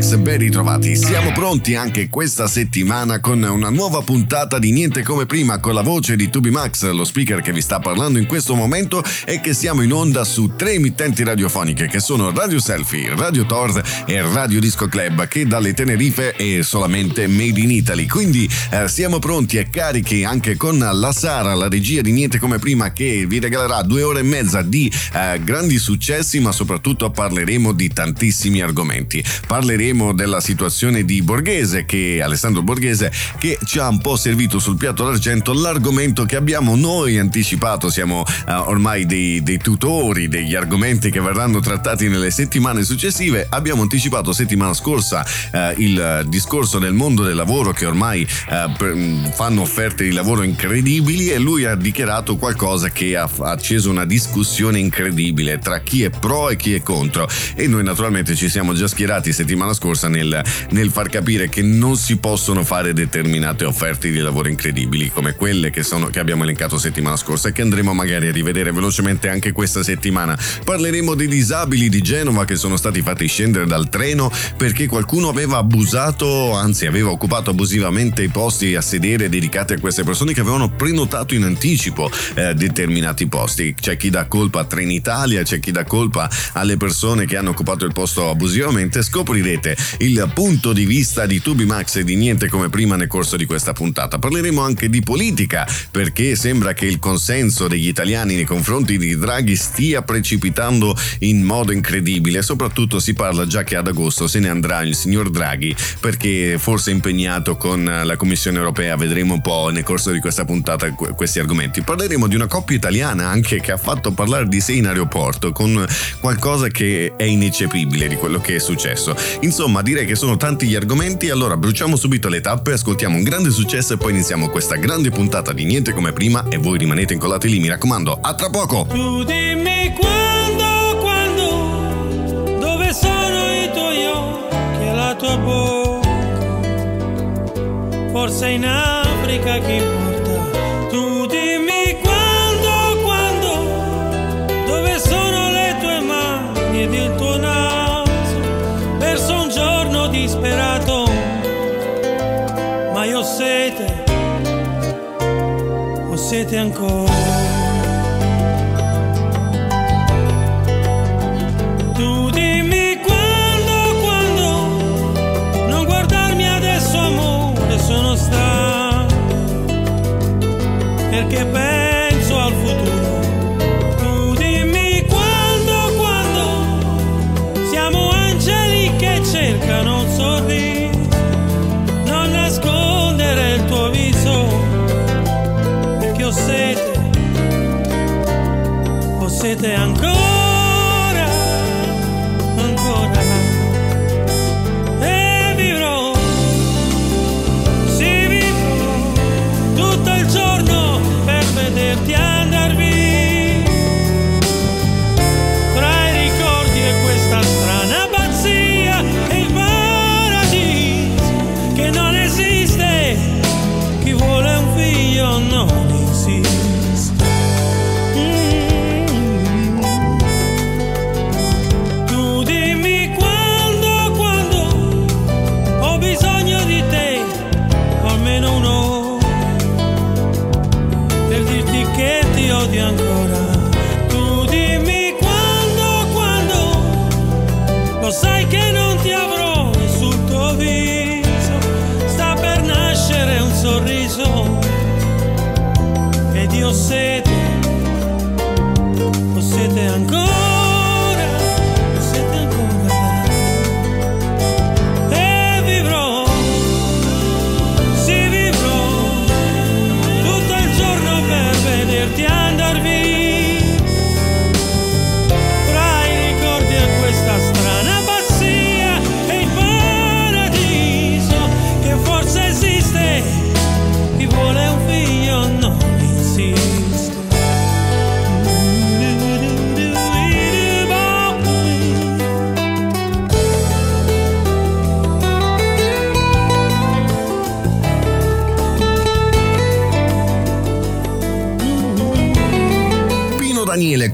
Tubimax, ben ritrovati. Siamo pronti anche questa settimana con una nuova puntata di Niente come prima con la voce di Tubimax, lo speaker che vi sta parlando in questo momento e che siamo in onda su tre emittenti radiofoniche che sono Radio Selfie, Radio Tor e Radio Disco Club che dalle Tenerife è solamente Made in Italy. Quindi eh, siamo pronti e carichi anche con la Sara, la regia di Niente come prima che vi regalerà due ore e mezza di eh, grandi successi ma soprattutto parleremo di tantissimi argomenti. Parleremo della situazione di Borghese, che Alessandro Borghese, che ci ha un po' servito sul piatto d'argento l'argomento che abbiamo noi anticipato. Siamo eh, ormai dei, dei tutori degli argomenti che verranno trattati nelle settimane successive. Abbiamo anticipato settimana scorsa eh, il discorso del mondo del lavoro che ormai eh, fanno offerte di lavoro incredibili e lui ha dichiarato qualcosa che ha ha acceso una discussione incredibile tra chi è pro e chi è contro e noi naturalmente ci siamo già schierati settimana scorsa nel, nel far capire che non si possono fare determinate offerte di lavoro incredibili come quelle che, sono, che abbiamo elencato settimana scorsa e che andremo magari a rivedere velocemente anche questa settimana. Parleremo dei disabili di Genova che sono stati fatti scendere dal treno perché qualcuno aveva abusato, anzi aveva occupato abusivamente i posti a sedere dedicati a queste persone che avevano prenotato in anticipo eh, determinati posti. C'è chi dà colpa a Trenitalia, c'è chi dà colpa alle persone che hanno occupato il posto abusivamente. Scoprirete il punto di vista di Tubimax e di niente come prima nel corso di questa puntata. Parleremo anche di politica perché sembra che il consenso degli italiani nei confronti di Draghi stia precipitando in modo incredibile. Soprattutto si parla già che ad agosto se ne andrà il signor Draghi perché forse impegnato con la Commissione europea. Vedremo un po' nel corso di questa puntata que- questi argomenti. Parleremo di una coppia italiana anche che ha fatto parlare di sé in aeroporto con qualcosa che è ineccepibile di quello che è successo. Insomma, direi che sono tanti gli argomenti, allora bruciamo subito le tappe, ascoltiamo un grande successo e poi iniziamo questa grande puntata di Niente come prima e voi rimanete incollati lì, mi raccomando, a tra poco! Tu dimmi quando, quando, dove sono i tuoi occhi e la tua bocca? Forse in Africa chi importa? Tu dimmi quando, quando, dove sono le tue mani ed il tuo ma io ho sete, ho sete ancora. Tu dimmi quando, quando, non guardarmi adesso amore, sono stanco, perché penso ho sete ancora, ancora. Che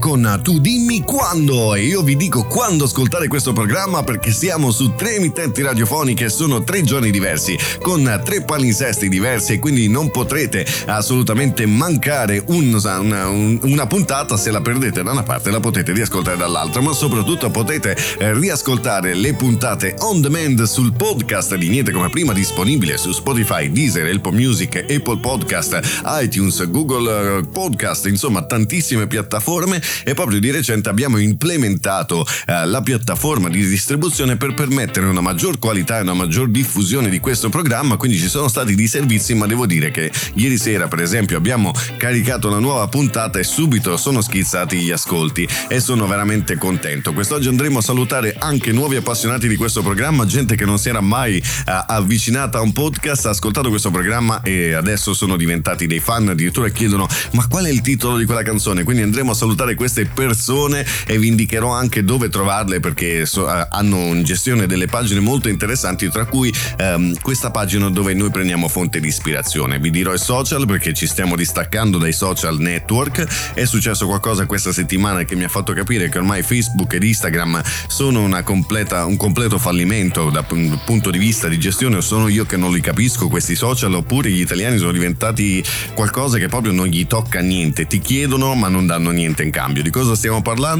con Tu dimmi quando e io vi dico quando ascoltare questo programma perché siamo su tre emittenti radiofoniche, sono tre giorni diversi, con tre palinsesti diversi e quindi non potrete assolutamente mancare un, una, una, puntata se la perdete da una parte la potete riascoltare dall'altra, ma soprattutto potete eh, riascoltare le puntate on demand sul podcast di Niente come prima disponibile su Spotify, Deezer, Apple Music, Apple Podcast, iTunes, Google eh, Podcast, insomma tantissime piattaforme. E proprio di recente abbiamo implementato eh, la piattaforma di distribuzione per permettere una maggior qualità e una maggior diffusione di questo programma, quindi ci sono stati dei servizi, ma devo dire che ieri sera per esempio abbiamo caricato una nuova puntata e subito sono schizzati gli ascolti e sono veramente contento. Quest'oggi andremo a salutare anche nuovi appassionati di questo programma, gente che non si era mai eh, avvicinata a un podcast, ha ascoltato questo programma e adesso sono diventati dei fan, addirittura chiedono ma qual è il titolo di quella canzone? Quindi andremo a salutare queste persone e vi indicherò anche dove trovarle perché so, eh, hanno in gestione delle pagine molto interessanti tra cui ehm, questa pagina dove noi prendiamo fonte di ispirazione. Vi dirò i social perché ci stiamo distaccando dai social network, è successo qualcosa questa settimana che mi ha fatto capire che ormai Facebook ed Instagram sono completa, un completo fallimento dal punto di vista di gestione o sono io che non li capisco questi social oppure gli italiani sono diventati qualcosa che proprio non gli tocca niente, ti chiedono ma non danno niente in cambio. Di cosa stiamo parlando?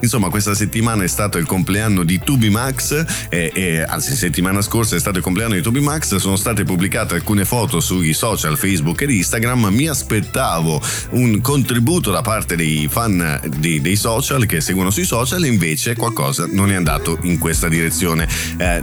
Insomma, questa settimana è stato il compleanno di Tubimax, e, e, anzi, settimana scorsa è stato il compleanno di Tubimax, sono state pubblicate alcune foto sui social Facebook ed Instagram. Mi aspettavo un contributo da parte dei fan di, dei social che seguono sui social, invece qualcosa non è andato in questa direzione. Eh,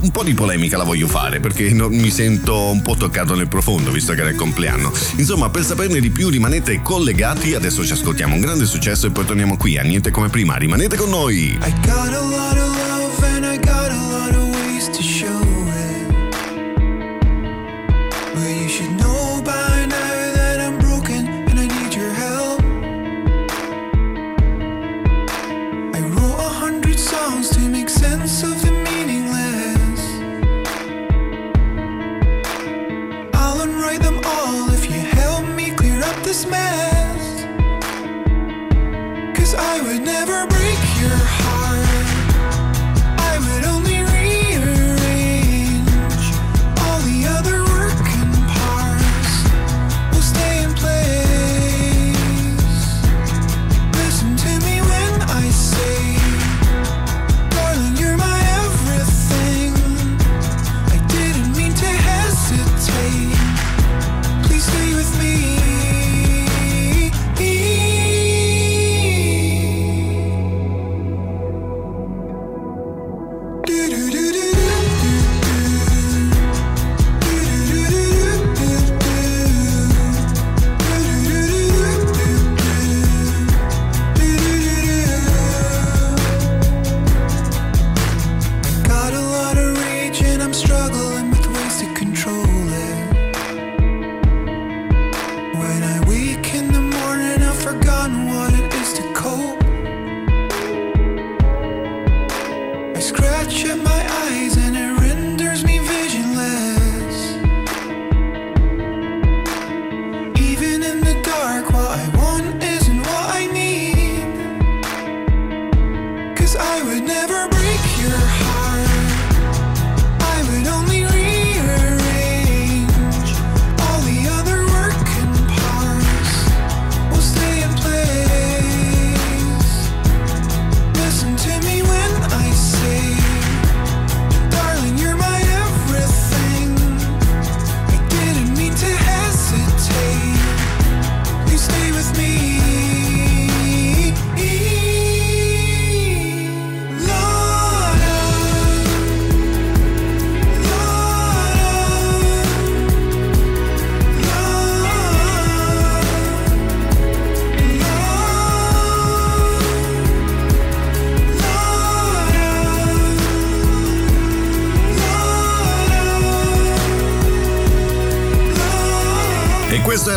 un po' di polemica la voglio fare perché non, mi sento un po' toccato nel profondo visto che era il compleanno. Insomma, per saperne di più rimanete collegati, adesso ci ascoltiamo un grande successo e poi torniamo qui a Niente come prima. Rimanete con noi! I got a lot of love and I got a lot of ways to show it. But you should know by now that I'm broken and I need your help. I wrote a hundred songs to make sense of the meaningless. I'll unwrite them all if you help me clear up this mess. I would never break your heart.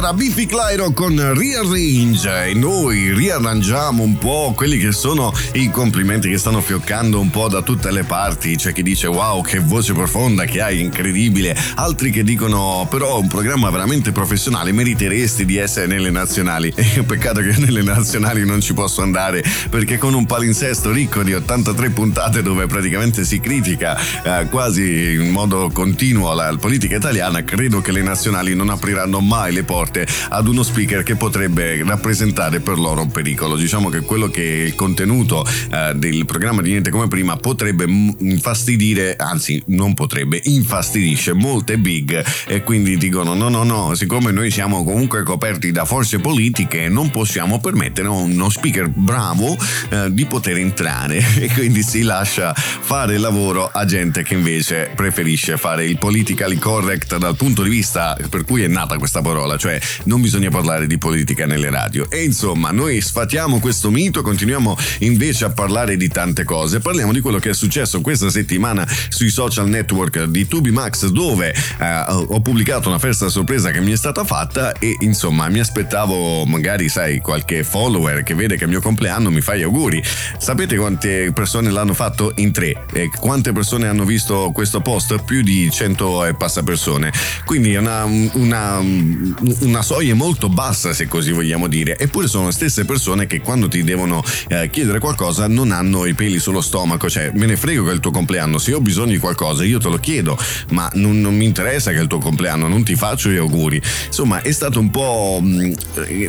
Era Biffy Clyro con Rearrange e noi riarrangiamo un po' quelli che sono i complimenti che stanno fioccando un po' da tutte le parti. C'è chi dice wow che voce profonda che hai, incredibile. Altri che dicono però un programma veramente professionale, meriteresti di essere nelle nazionali. E peccato che nelle nazionali non ci posso andare perché con un palinsesto ricco di 83 puntate dove praticamente si critica eh, quasi in modo continuo la, la politica italiana, credo che le nazionali non apriranno mai le porte ad uno speaker che potrebbe rappresentare per loro un pericolo. Diciamo che quello che il contenuto eh, del programma di Niente come prima potrebbe infastidire, anzi non potrebbe, infastidisce molte big e quindi dicono no no no, siccome noi siamo comunque coperti da forze politiche non possiamo permettere a uno speaker bravo eh, di poter entrare e quindi si lascia fare il lavoro a gente che invece preferisce fare il politically correct dal punto di vista per cui è nata questa parola, cioè non bisogna parlare di politica nelle radio. E insomma, noi sfatiamo questo mito, continuiamo invece a parlare di tante cose. Parliamo di quello che è successo questa settimana sui social network di Tubimax, dove eh, ho pubblicato una festa sorpresa che mi è stata fatta e insomma mi aspettavo magari, sai, qualche follower che vede che è il mio compleanno mi fa gli auguri. Sapete quante persone l'hanno fatto? In tre. E quante persone hanno visto questo post? Più di 100 e passa persone. Quindi è una, una, una soglia molto bassa, se così vogliamo dire. Eppure sono le stesse persone che quando ti devono eh, chiedere qualcosa non hanno i peli sullo stomaco. Cioè, me ne frego che è il tuo compleanno. Se ho bisogno di qualcosa, io te lo chiedo, ma non, non mi interessa che è il tuo compleanno, non ti faccio gli auguri. Insomma, è stato un po' mh,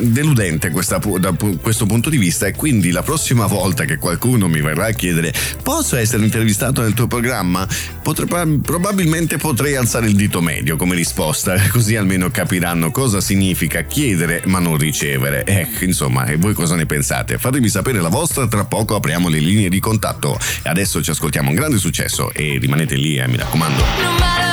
deludente questa, da questo punto di vista. E quindi la prossima volta che qualcuno mi verrà a chiedere: Posso essere intervistato nel tuo programma? Potre, probabilmente potrei alzare il dito medio come risposta, così almeno capiranno cosa significa chiedere ma non ricevere. Eh, insomma, e voi cosa ne pensate? Fatemi sapere la vostra, tra poco apriamo le linee di contatto. Adesso ci ascoltiamo un grande successo e rimanete lì, eh, mi raccomando.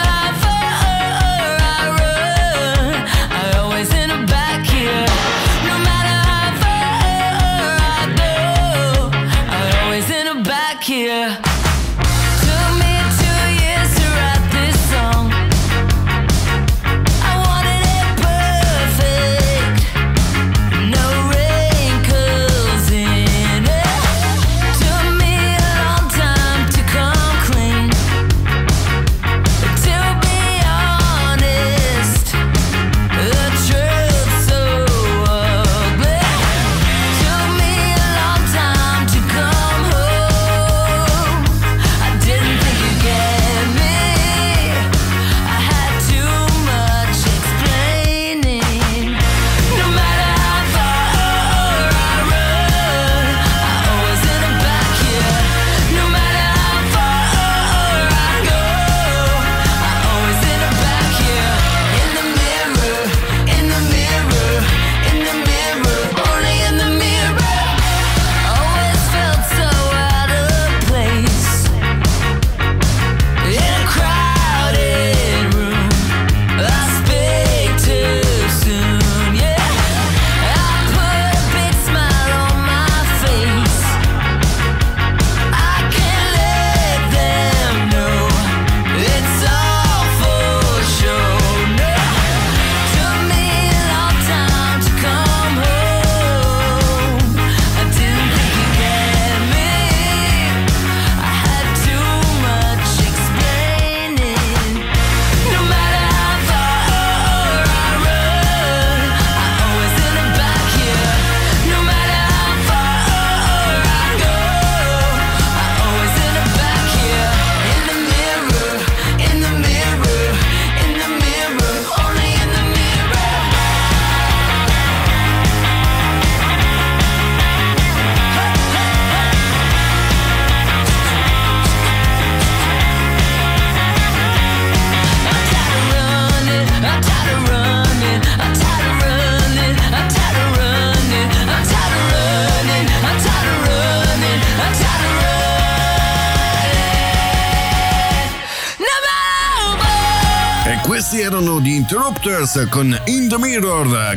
Con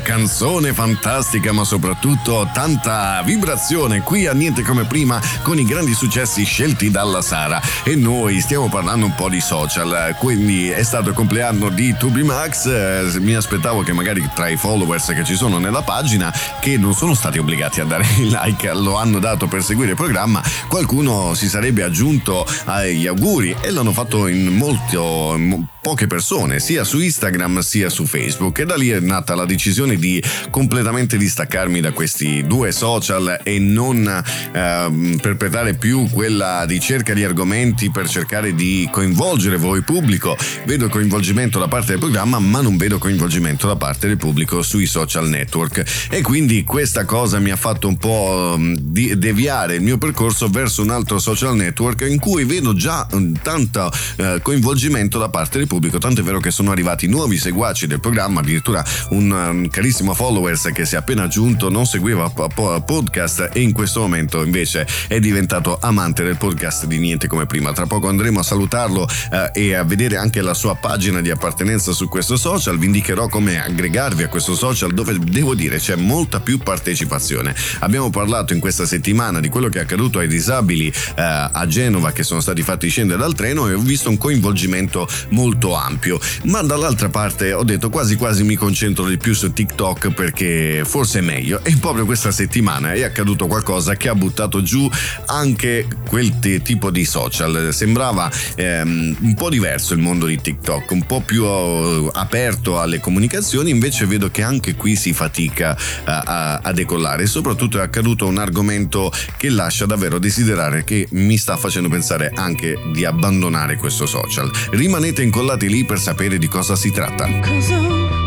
canzone fantastica ma soprattutto tanta vibrazione qui a Niente come prima con i grandi successi scelti dalla Sara. E noi stiamo parlando un po' di social, quindi è stato il compleanno di Tubi Max, eh, mi aspettavo che magari tra i followers che ci sono nella pagina che non sono stati obbligati a dare il like, lo hanno dato per seguire il programma, qualcuno si sarebbe aggiunto agli auguri e l'hanno fatto in molto poche persone, sia su Instagram sia su Facebook. E da lì è nata la decisione di completamente distaccarmi da questi due social e non eh, perpetrare più quella ricerca di argomenti per cercare di coinvolgere voi pubblico. Vedo coinvolgimento da parte del programma ma non vedo coinvolgimento da parte del pubblico sui social network e quindi questa cosa mi ha fatto un po' mm, deviare il mio percorso verso un altro social network in cui vedo già mm, tanto eh, coinvolgimento da parte del pubblico, tanto è vero che sono arrivati nuovi seguaci del programma, addirittura un, un carissimo followers che si è appena aggiunto, non seguiva podcast e in questo momento invece è diventato amante del podcast di Niente come prima. Tra poco andremo a salutarlo eh, e a vedere anche la sua pagina di appartenenza su questo social, vi indicherò come aggregarvi a questo social dove devo dire c'è molta più partecipazione. Abbiamo parlato in questa settimana di quello che è accaduto ai disabili eh, a Genova che sono stati fatti scendere dal treno e ho visto un coinvolgimento molto ampio, ma dall'altra parte ho detto quasi quasi mi concentro di più su TikTok perché forse è meglio e proprio questa settimana è accaduto qualcosa che ha buttato giù anche quel t- tipo di social. Sembrava ehm, un po' diverso il mondo di TikTok, un po' più uh, aperto alle comunicazioni, invece vedo che anche qui si fatica uh, a, a decollare e soprattutto è accaduto un argomento che lascia davvero desiderare che mi sta facendo pensare anche di abbandonare questo social. Rimanete incollati lì per sapere di cosa si tratta.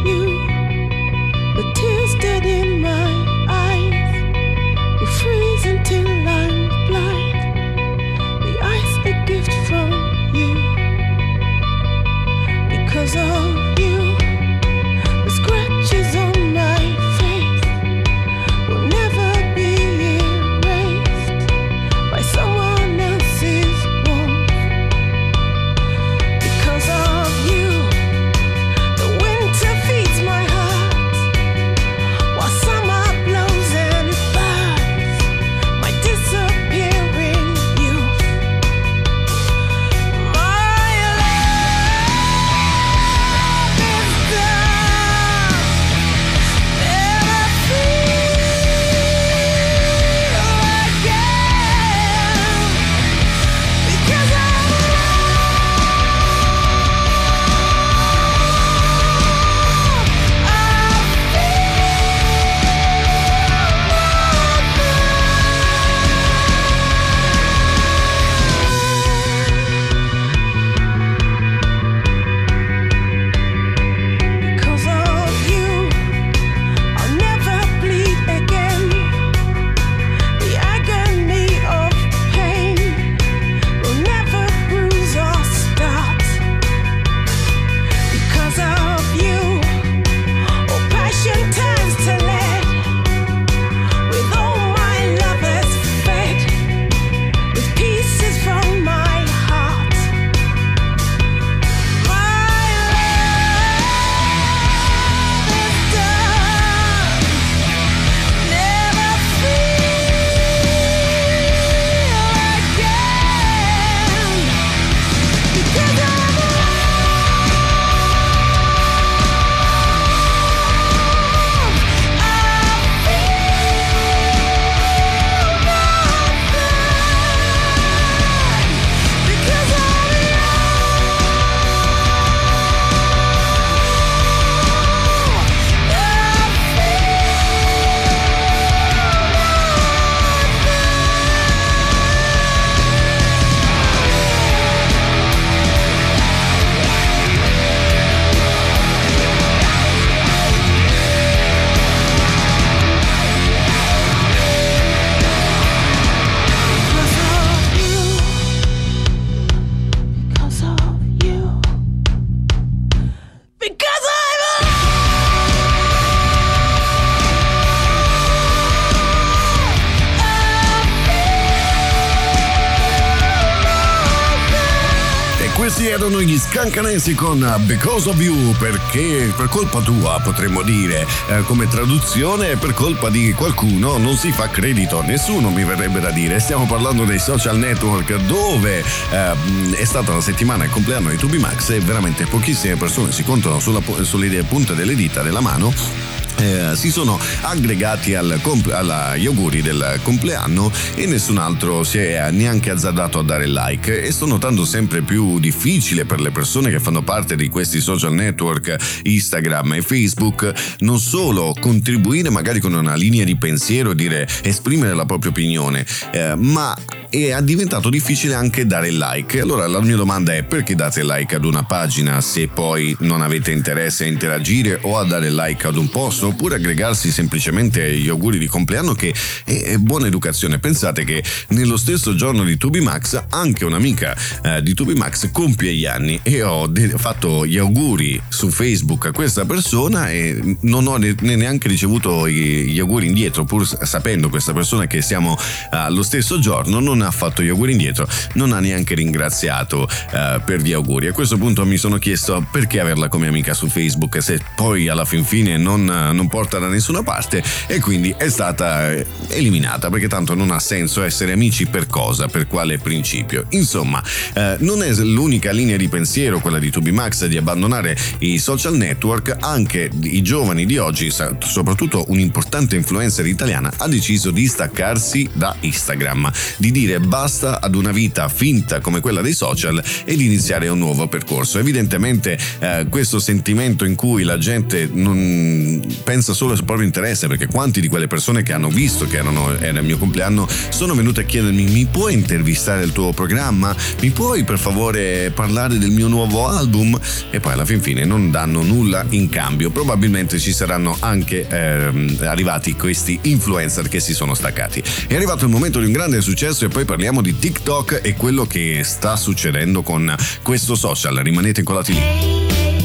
Scancanesi con Because of You, perché per colpa tua potremmo dire, eh, come traduzione, per colpa di qualcuno non si fa credito, nessuno mi verrebbe da dire. Stiamo parlando dei social network dove eh, è stata la settimana il compleanno di Tubimax e veramente pochissime persone si contano sulla, sulle punte delle dita della mano eh, si sono aggregati al compl- agli auguri del compleanno e nessun altro si è neanche azzardato a dare like. E sto notando sempre più difficile per le persone che fanno parte di questi social network Instagram e Facebook non solo contribuire magari con una linea di pensiero e dire esprimere la propria opinione eh, ma è diventato difficile anche dare like allora la mia domanda è perché date like ad una pagina se poi non avete interesse a interagire o a dare like ad un post oppure aggregarsi semplicemente gli auguri di compleanno che è, buona educazione. Pensate che nello stesso giorno di Tubimax anche un'amica eh, di Tubimax compie gli anni e ho de- fatto gli auguri su Facebook a questa persona e non ho ne- neanche ricevuto gli, gli auguri indietro pur sapendo questa persona che siamo eh, allo stesso giorno non ha fatto gli auguri indietro non ha neanche ringraziato uh, per gli auguri a questo punto mi sono chiesto perché averla come amica su Facebook se poi alla fin fine non, non porta da nessuna parte e quindi è stata eh, eliminata perché tanto non ha senso essere amici per cosa, per quale principio. Insomma, eh, non è l'unica linea di pensiero quella di Tubimax di abbandonare i social network, anche i giovani di oggi, soprattutto un'importante influencer italiana, ha deciso di staccarsi da Instagram, di dire basta ad una vita finta come quella dei social e di iniziare un nuovo percorso. Evidentemente eh, questo sentimento in cui la gente non pensa solo al proprio interesse, perché quanti di quelle persone che hanno visto che erano, era il mio compleanno sono venute a chiedermi mi puoi intervistare il tuo programma? Mi puoi per favore parlare del mio nuovo album? E poi alla fin fine non danno nulla in cambio. Probabilmente ci saranno anche ehm, arrivati questi influencer che si sono staccati. È arrivato il momento di un grande successo e poi parliamo di TikTok e quello che sta succedendo con questo social. Rimanete incollati lì.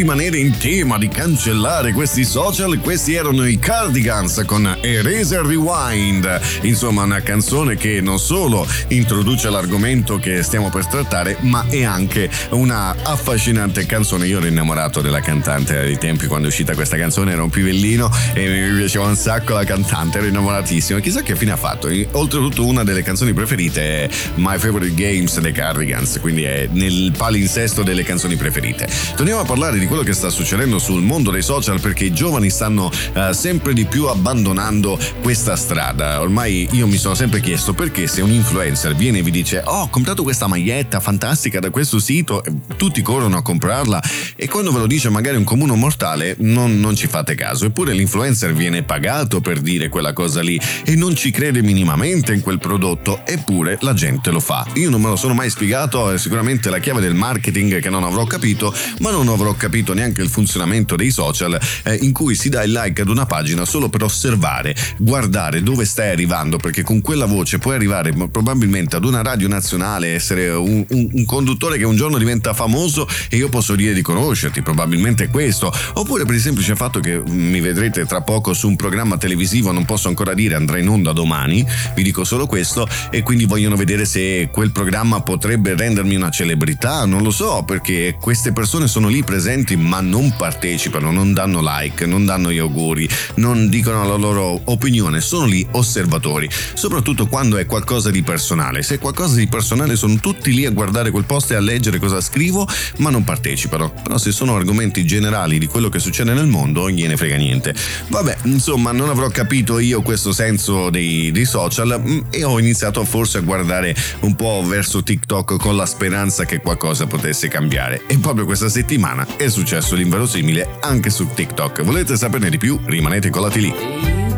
Rimanere in tema di cancellare questi social, questi erano i Cardigans con Eraser Rewind. Insomma, una canzone che non solo introduce l'argomento che stiamo per trattare, ma è anche una affascinante canzone. Io ero innamorato della cantante ai tempi quando è uscita questa canzone, ero un pivellino e mi piaceva un sacco la cantante, ero innamoratissimo. Chissà che fine ha fatto. Oltretutto una delle canzoni preferite è My Favorite Games dei Cardigans, quindi è nel palinsesto delle canzoni preferite. Torniamo a parlare di quello che sta succedendo sul mondo dei social perché i giovani stanno uh, sempre di più abbandonando questa strada. Ormai io mi sono sempre chiesto perché se un influencer viene e vi dice oh ho comprato questa maglietta fantastica da questo sito, tutti corrono a comprarla e quando ve lo dice magari un comune mortale non, non ci fate caso. Eppure l'influencer viene pagato per dire quella cosa lì e non ci crede minimamente in quel prodotto, eppure la gente lo fa. Io non me lo sono mai spiegato, è sicuramente la chiave del marketing che non avrò capito, ma non avrò capito neanche il funzionamento dei social eh, in cui si dà il like ad una pagina solo per osservare, guardare dove stai arrivando, perché con quella voce puoi arrivare probabilmente ad una radio nazionale, essere un, un, un conduttore che un giorno diventa famoso e io posso dire di conoscerti, probabilmente questo, oppure per il semplice fatto che mi vedrete tra poco su un programma televisivo, non posso ancora dire andrà in onda domani, vi dico solo questo, e quindi vogliono vedere se quel programma potrebbe rendermi una celebrità, non lo so, perché queste persone sono lì presenti ma non partecipano, non danno like, non danno gli auguri, non dicono la loro opinione, sono lì osservatori, soprattutto quando è qualcosa di personale. Se è qualcosa di personale sono tutti lì a guardare quel post e a leggere cosa scrivo, ma non partecipano. Però se sono argomenti generali di quello che succede nel mondo, gliene frega niente. Vabbè, insomma, non avrò capito io questo senso dei, dei social mm, e ho iniziato forse a guardare un po' verso TikTok con la speranza che qualcosa potesse cambiare. E proprio questa settimana è successo l'inverosimile anche su TikTok. Volete saperne di più? Rimanete colati lì.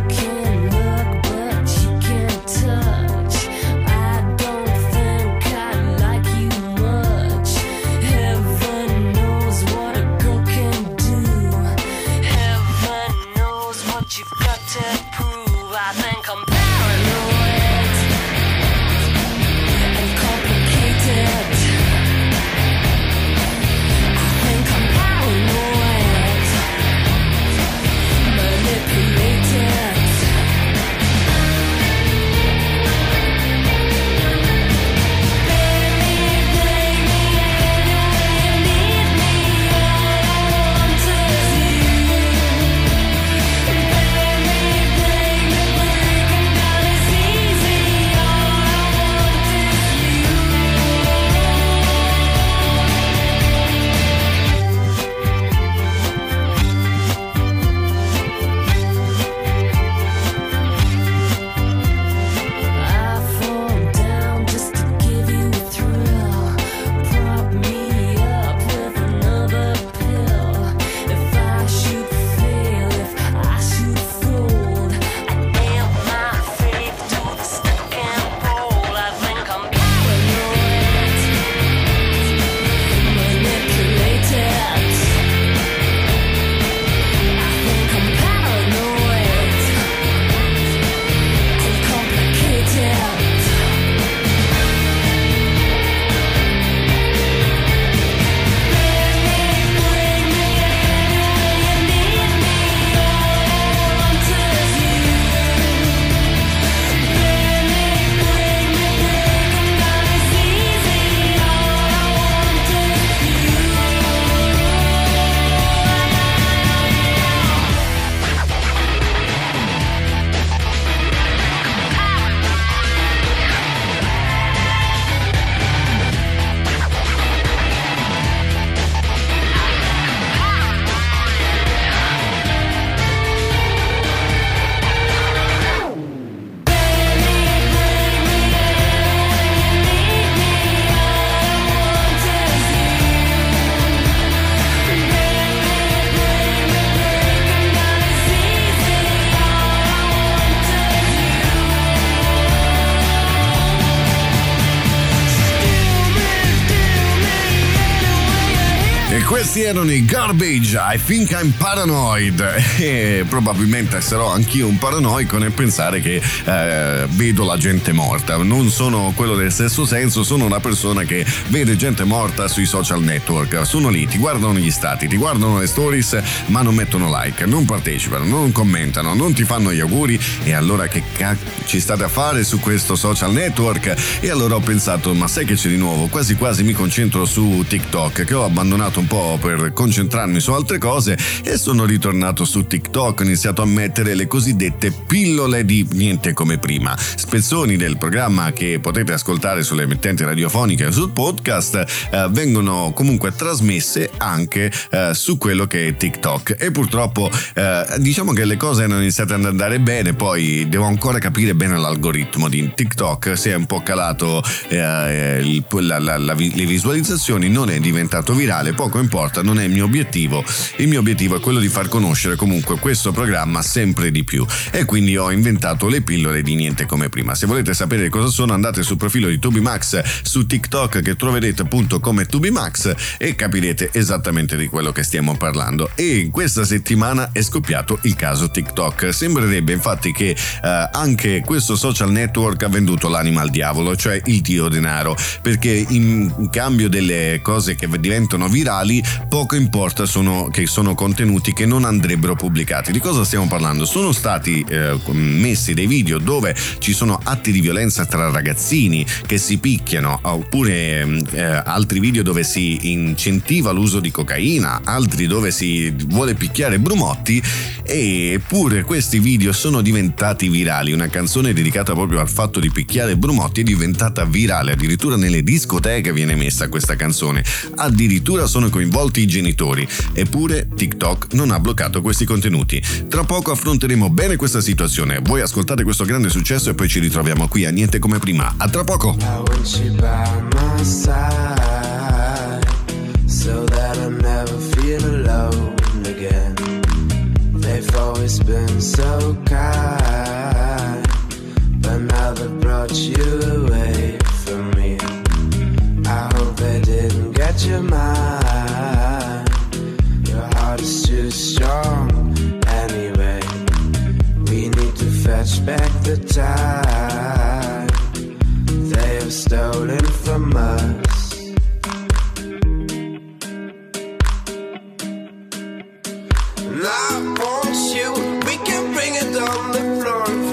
Garbage, I think I'm paranoid. E probabilmente sarò anch'io un paranoico nel pensare che eh, vedo la gente morta. Non sono quello del stesso senso, sono una persona che vede gente morta sui social network. Sono lì, ti guardano gli stati, ti guardano le stories, ma non mettono like, non partecipano, non commentano, non ti fanno gli auguri. E allora che cacchio ci state a fare su questo social network? E allora ho pensato, ma sai che c'è di nuovo? Quasi quasi mi concentro su TikTok, che ho abbandonato un po' per concentrarmi su altre cose e sono ritornato su TikTok, ho iniziato a mettere le cosiddette pillole di niente come prima, spezzoni del programma che potete ascoltare sulle emittenti radiofoniche e sul podcast eh, vengono comunque trasmesse anche eh, su quello che è TikTok e purtroppo eh, diciamo che le cose hanno iniziato ad andare bene, poi devo ancora capire bene l'algoritmo di TikTok, si è un po' calato eh, il, la, la, la, le visualizzazioni, non è diventato virale, poco importa, non è il mio obiettivo. Il mio obiettivo è quello di far conoscere comunque questo programma sempre di più. E quindi ho inventato le pillole di niente come prima. Se volete sapere cosa sono, andate sul profilo di Tubimax su TikTok che troverete appunto come Tubimax e capirete esattamente di quello che stiamo parlando. E in questa settimana è scoppiato il caso TikTok. Sembrerebbe infatti che eh, anche questo social network ha venduto l'anima al diavolo, cioè il dio denaro, perché in cambio delle cose che diventano virali poco importa sono, che sono contenuti che non andrebbero pubblicati. Di cosa stiamo parlando? Sono stati eh, messi dei video dove ci sono atti di violenza tra ragazzini che si picchiano, oppure eh, altri video dove si incentiva l'uso di cocaina, altri dove si vuole picchiare Brumotti, eppure questi video sono diventati virali. Una canzone dedicata proprio al fatto di picchiare Brumotti è diventata virale, addirittura nelle discoteche viene messa questa canzone. Addirittura sono coinvolti i genitori. Eppure TikTok non ha bloccato questi contenuti. Tra poco affronteremo bene questa situazione. Voi ascoltate questo grande successo e poi ci ritroviamo qui a niente come prima. A tra poco! brought you away from me. I hope they didn't get your mind. Need back the time they have stolen from us. And I want you, we can bring it on the floor.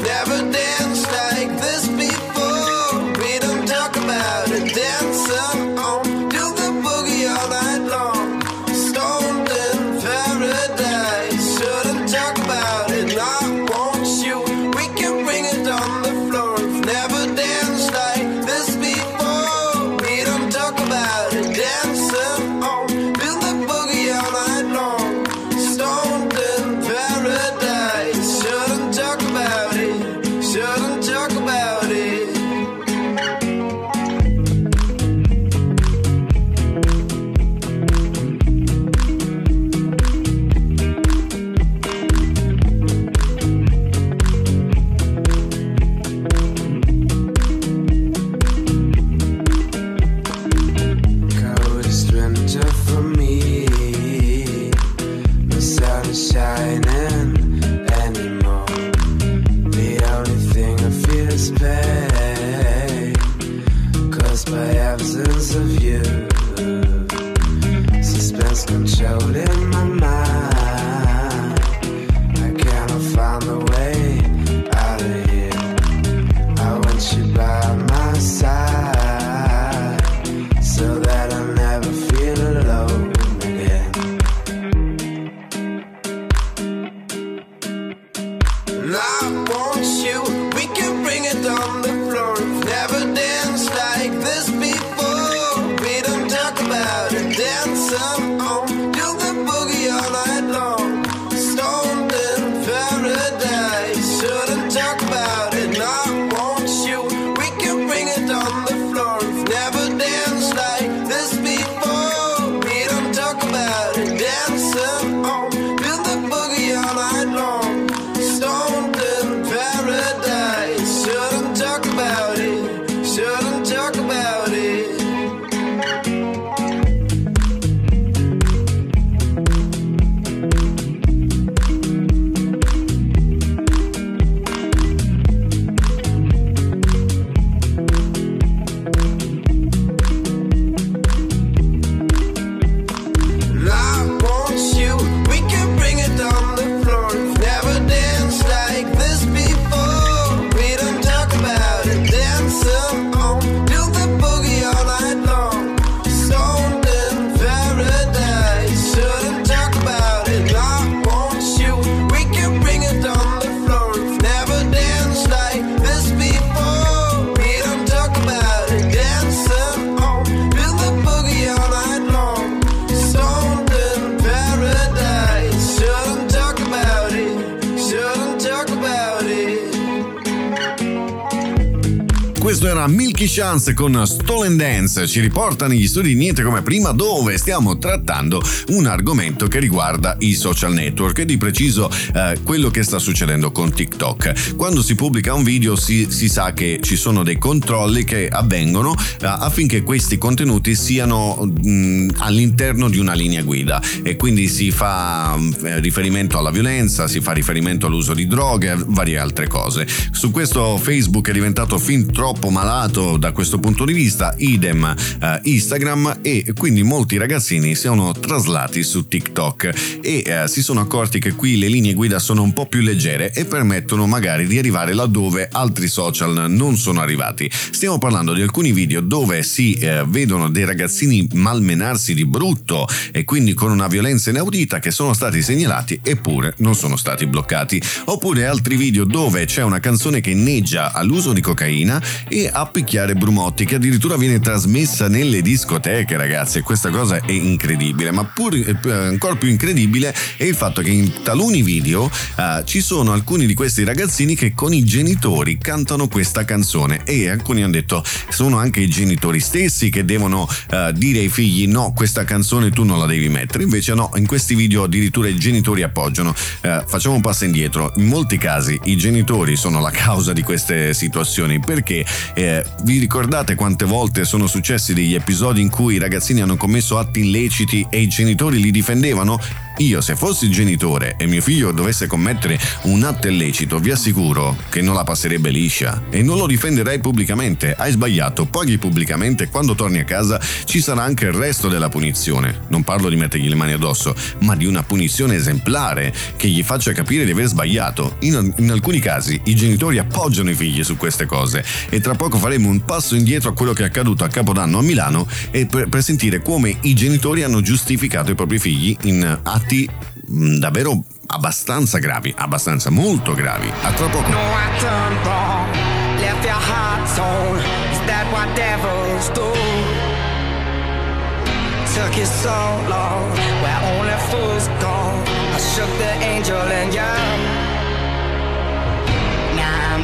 Chance con Stolen Dance. Ci riporta negli studi Niente come prima, dove stiamo trattando un argomento che riguarda i social network e di preciso eh, quello che sta succedendo con TikTok. Quando si pubblica un video si, si sa che ci sono dei controlli che avvengono eh, affinché questi contenuti siano mh, mm, all'interno di una linea guida e quindi si fa mh, mm, riferimento alla violenza, si fa riferimento all'uso di droghe, varie altre cose. Su questo Facebook è diventato fin troppo malato da questo punto di vista, idem eh, Instagram e quindi molti ragazzini si sono traslati su TikTok e eh, si sono accorti che qui le linee guida sono un po' più leggere e permettono magari di arrivare laddove altri social non sono arrivati. Stiamo parlando di alcuni video dove si eh, vedono dei ragazzini malmenarsi di brutto e quindi con una violenza inaudita che sono stati segnalati eppure non sono stati bloccati. Oppure altri video dove c'è una canzone che inneggia all'uso di cocaina e a picchiare Brumotti che addirittura viene trasmessa nelle discoteche ragazzi questa cosa è incredibile. Ma pur eh, ancora più incredibile è il fatto che in taluni video uh, ci sono alcuni di questi ragazzini che con i genitori cantano questa canzone. E alcuni hanno detto sono anche i genitori stessi che devono uh, dire ai figli no questa canzone tu non la devi mettere. Invece no in questi video addirittura i genitori appoggiano uh, facciamo un passo indietro. In molti casi i genitori sono la causa di queste situazioni perché eh, vi ricordate quante volte sono successi degli episodi in cui i ragazzini hanno commesso atti illeciti e i genitori li difendevano? Io se fossi genitore e mio figlio dovesse commettere un atto illecito, vi assicuro che non la passerebbe liscia e non lo difenderei pubblicamente. Hai sbagliato, paghi pubblicamente e quando torni a casa ci sarà anche il resto della punizione. Non parlo di mettergli le mani addosso, ma di una punizione esemplare che gli faccia capire di aver sbagliato. In, in alcuni casi i genitori appoggiano i figli su queste cose e tra poco faremo un passo indietro a quello che è accaduto a Capodanno a Milano per, per sentire come i genitori hanno giustificato i propri figli in atti fatti mm, davvero abbastanza gravi, abbastanza molto gravi. A tra poco.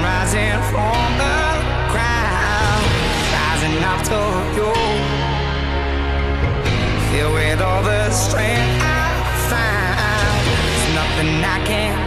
Rising from the ground. Rising up to you I can't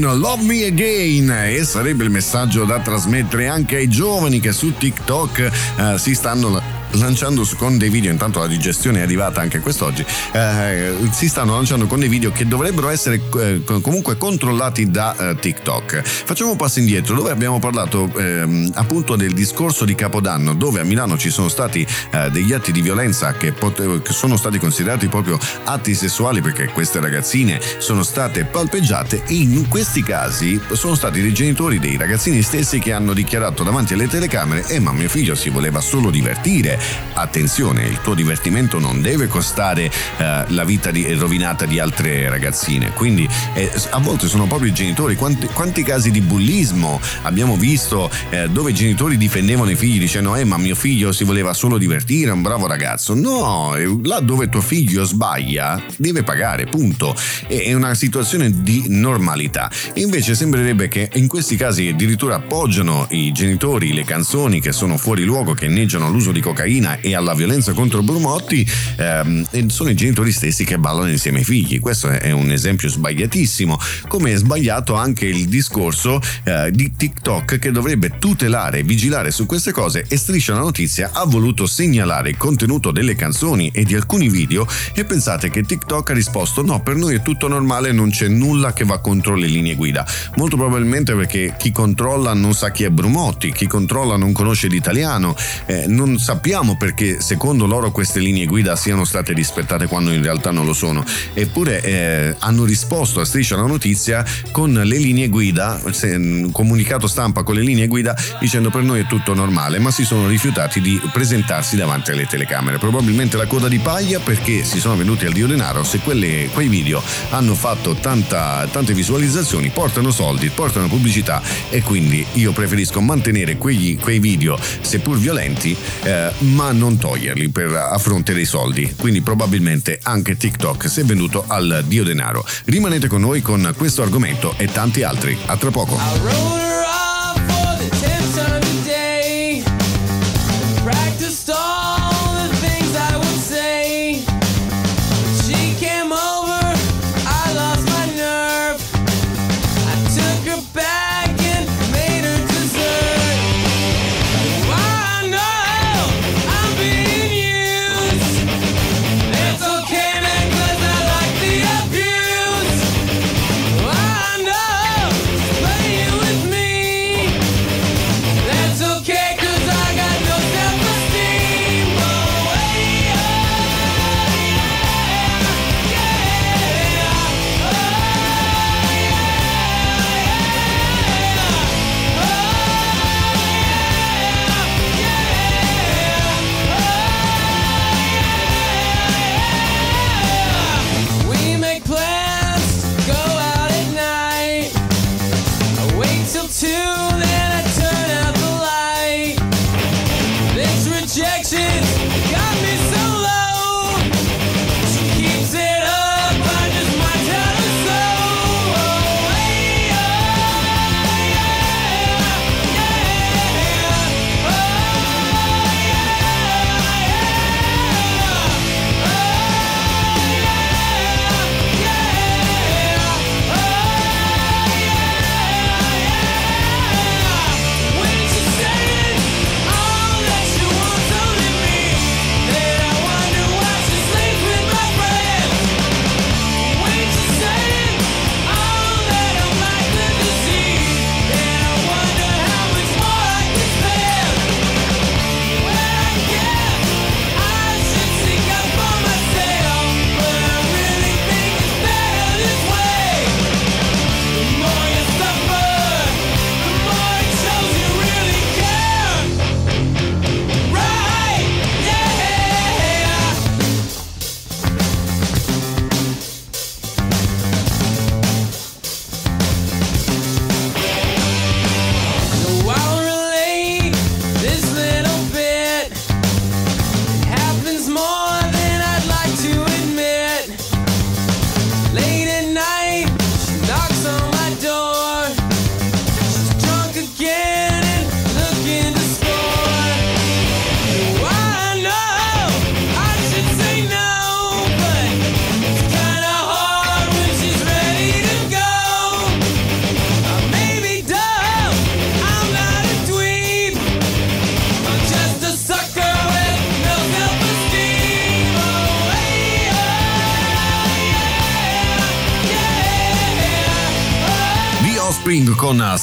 con Love Me Again. E sarebbe il messaggio da trasmettere anche ai giovani che su TikTok eh, si stanno lanciando con dei video, intanto la digestione è arrivata anche quest'oggi, eh, si stanno lanciando con dei video che dovrebbero essere eh, comunque controllati da eh, TikTok. Facciamo un passo indietro dove abbiamo parlato ehm, appunto del discorso di Capodanno dove a Milano ci sono stati eh, degli atti di violenza che, pote- che sono stati considerati proprio atti sessuali perché queste ragazzine sono state palpeggiate e in questi casi sono stati dei genitori dei ragazzini stessi che hanno dichiarato davanti alle telecamere eh ma mio figlio si voleva solo divertire attenzione il tuo divertimento non deve costare eh, la vita di, rovinata di altre ragazzine. Quindi eh, a volte sono proprio i genitori. Quanti, quanti casi di bullismo abbiamo visto eh, dove i genitori difendevano i figli dicendo eh ma mio figlio si voleva solo divertire è un bravo ragazzo. No là dove tuo figlio sbaglia deve pagare punto. È una situazione di normalità. Invece sembrerebbe che in questi casi addirittura appoggiano i genitori le canzoni che sono fuori luogo che inneggiano all'uso di cocaina e alla violenza contro Brumotti ehm, sono i genitori stessi che ballano insieme ai figli. Questo è un esempio sbagliatissimo come è sbagliato anche il discorso eh, di TikTok che dovrebbe tutelare e vigilare su queste cose. E Striscia la Notizia ha voluto segnalare il contenuto delle canzoni e di alcuni video e pensate che TikTok ha risposto no per noi è tutto normale non c'è nulla che va contro le linee guida. Molto probabilmente perché chi controlla non sa chi è Brumotti chi controlla non conosce l'italiano eh, non sappiamo perché secondo loro queste linee guida siano state rispettate quando in realtà non lo sono. Eppure eh, hanno risposto a Striscia la Notizia con le linee guida se, comunicato stampa con le linee guida dicendo per noi è tutto normale ma si sono rifiutati di presentarsi davanti alle telecamere. Probabilmente la coda di paglia perché si sono venuti al dio denaro se quelle, quei video hanno fatto tanta, tante visualizzazioni portano soldi portano pubblicità e quindi io preferisco mantenere quegli, quei video seppur violenti eh, ma non toglierli per a fronte dei soldi. Quindi probabilmente anche TikTok si è venuto al dio denaro. Rimanete con noi con questo argomento e tanti altri. A tra poco. I know,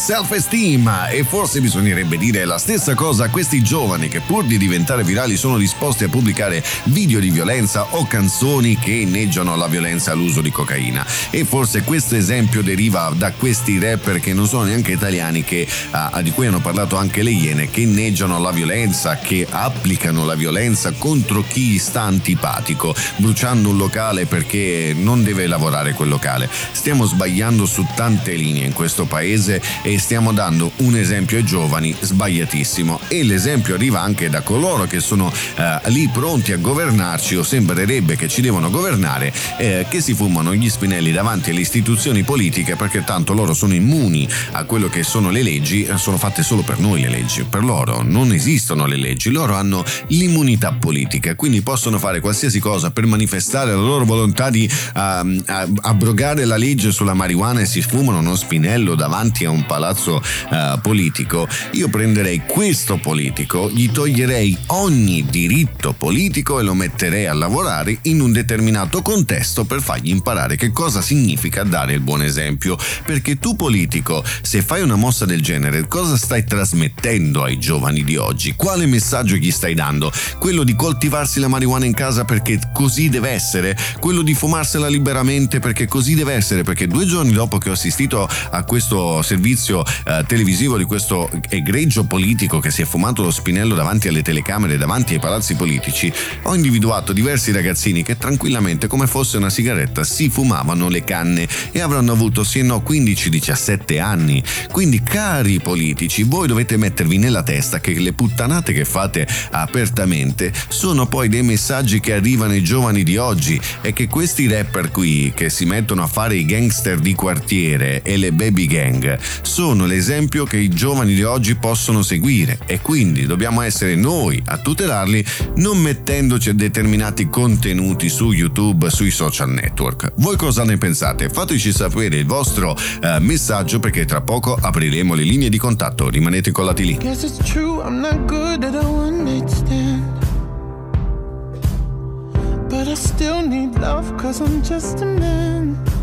con Self Esteem e forse bisognerebbe dire la stessa cosa a questi giovani che pur di diventare virali sono disposti a pubblicare video di violenza o canzoni che inneggiano la violenza all'uso di cocaina. E forse questo esempio deriva da questi rapper che non sono neanche italiani che, ah, di cui hanno parlato anche le Iene, che inneggiano la violenza, che applicano la violenza contro chi sta antipatico, bruciando un locale perché non deve lavorare quel locale. Stiamo sbagliando su tante linee in questo paese e stiamo dando un esempio ai giovani sbagliatissimo. E l'esempio arriva anche da coloro che sono eh, lì pronti a governarci o sembrerebbe che ci devono governare eh, che si fumano gli spinelli davanti alle istituzioni politiche perché tanto loro sono immuni a quello che sono le leggi, eh, sono fatte solo per noi le leggi, per loro non esistono le leggi, loro hanno l'immunità politica, quindi possono fare qualsiasi cosa per manifestare la loro volontà di uh, abrogare la legge sulla marijuana e si fumano uno spinello davanti a un palazzo uh, politico, io prenderei questo politico, gli toglierei ogni diritto politico e lo metterei a lavorare in un determinato contesto per fargli imparare che cosa significa dare il buon esempio. Perché tu politico, se fai una mossa del genere, cosa stai trasmettendo ai giovani di oggi? Quale messaggio gli stai dando? Quello di coltivarsi la marijuana in casa perché così deve essere? Quello di fumarsela liberamente perché così deve essere? Perché due giorni dopo che ho assistito a questo servizio eh, televisivo di questo egregio politico che si è fumato lo spinello davanti alle telecamere, davanti ai palazzi politici, ho individuato diversi ragazzini che tranquillamente, come fosse una sigaretta, si fumavano le canne e avranno avuto sì e no 15-17 anni. Quindi, cari politici, voi dovete mettervi nella testa che le puttanate che fate apertamente sono poi dei messaggi che arrivano ai giovani di oggi e che questi rapper qui che si mettono a fare i gangster di quartiere e le baby gang sono l'esempio che i giovani di oggi possono seguire e quindi dobbiamo essere noi a tutelarli non mettendoci a determinati contenuti su YouTube, sui social network. Voi cosa ne pensate? Fateci sapere il vostro uh, messaggio perché tra poco apriremo le linee di contatto. Rimanete incollati lì. But I still need love cause I'm just a man.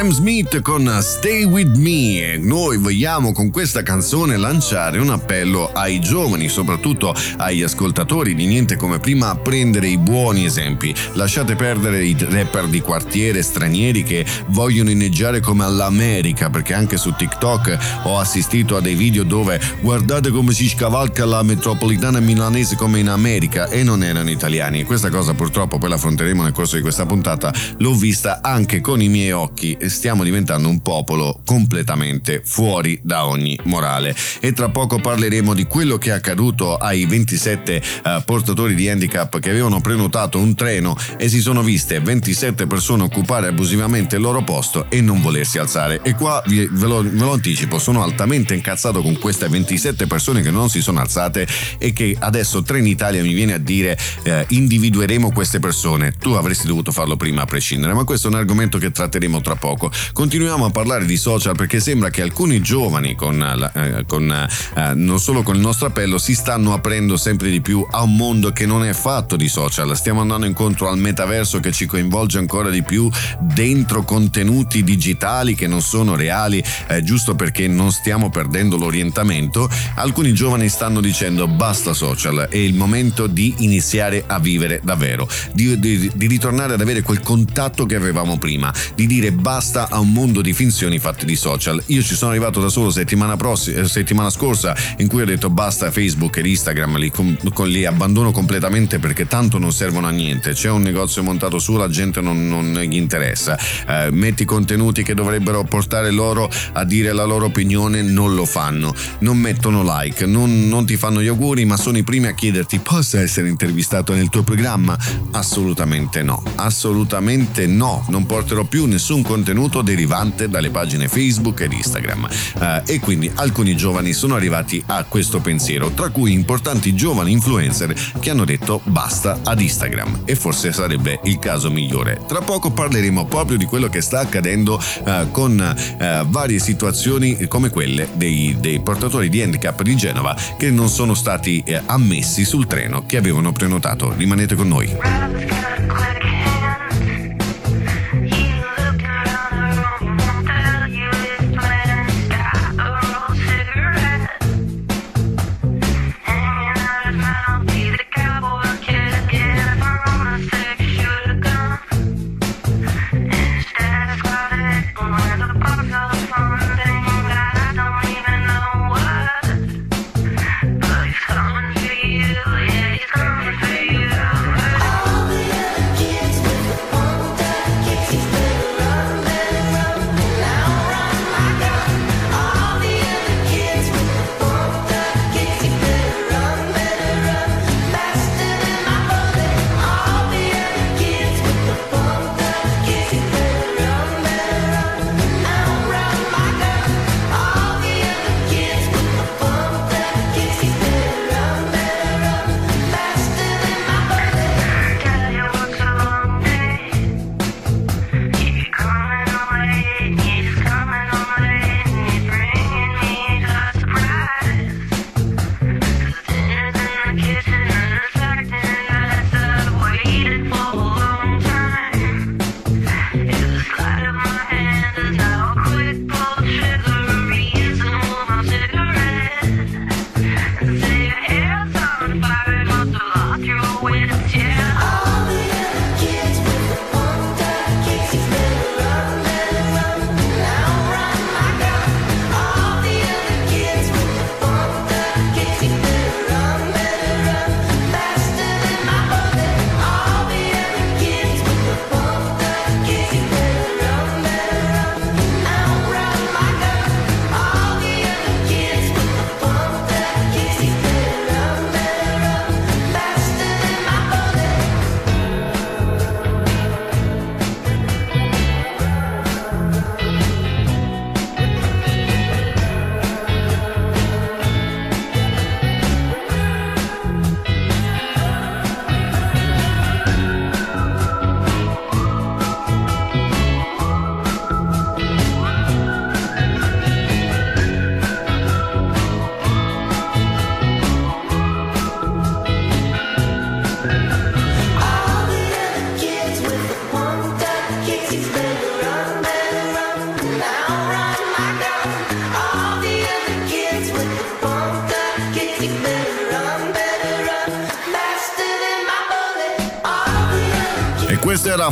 Sam Smith con Stay With Me. Noi vogliamo con questa canzone lanciare un appello ai giovani, soprattutto agli ascoltatori di Niente come prima, a prendere i buoni esempi. Lasciate perdere i rapper di quartiere stranieri che vogliono inneggiare come all'America, perché anche su TikTok ho assistito a dei video dove guardate come si scavalca la metropolitana milanese come in America e non erano italiani. Questa cosa purtroppo poi l'affronteremo nel corso di questa puntata. L'ho vista anche con i miei occhi stiamo diventando un popolo completamente fuori da ogni morale. E tra poco parleremo di quello che è accaduto ai 27 uh, portatori di handicap che avevano prenotato un treno e si sono viste 27 persone occupare abusivamente il loro posto e non volersi alzare. E qua ve, lo, ve lo anticipo, sono altamente incazzato con queste 27 persone che non si sono alzate e che adesso Trenitalia mi viene a dire eh, individueremo queste persone. Tu avresti dovuto farlo prima a prescindere, ma questo è un argomento che tratteremo tra poco. Continuiamo a parlare di social perché sembra che alcuni giovani, con, eh, con, eh, non solo con il nostro appello, si stanno aprendo sempre di più a un mondo che non è fatto di social. Stiamo andando incontro al metaverso che ci coinvolge ancora di più dentro contenuti digitali che non sono reali, eh, giusto perché non stiamo perdendo l'orientamento. Alcuni giovani stanno dicendo basta social, è il momento di iniziare a vivere davvero, di, di, di ritornare ad avere quel contatto che avevamo prima, di dire basta a un mondo di finzioni fatte di social. Io ci sono arrivato da solo settimana, prossima, eh, settimana scorsa in cui ho detto basta Facebook e Instagram, li, com, li, abbandono completamente perché tanto non servono a niente. C'è un negozio montato su, la gente non, non gli interessa. Eh, metti contenuti che dovrebbero portare loro a dire la loro opinione, non lo fanno. Non mettono like, non, non ti fanno gli auguri, ma sono i primi a chiederti posso essere intervistato nel tuo programma? Assolutamente no, assolutamente no. Non porterò più nessun contenuto derivante dalle pagine Facebook ed Instagram. Uh, e quindi alcuni giovani sono arrivati a questo pensiero, tra cui importanti giovani influencer che hanno detto basta ad Instagram e forse sarebbe il caso migliore. Tra poco parleremo proprio di quello che sta accadendo uh, con uh, varie situazioni come quelle dei, dei, portatori di handicap di Genova che non sono stati ammessi sul treno che avevano prenotato. Rimanete con noi.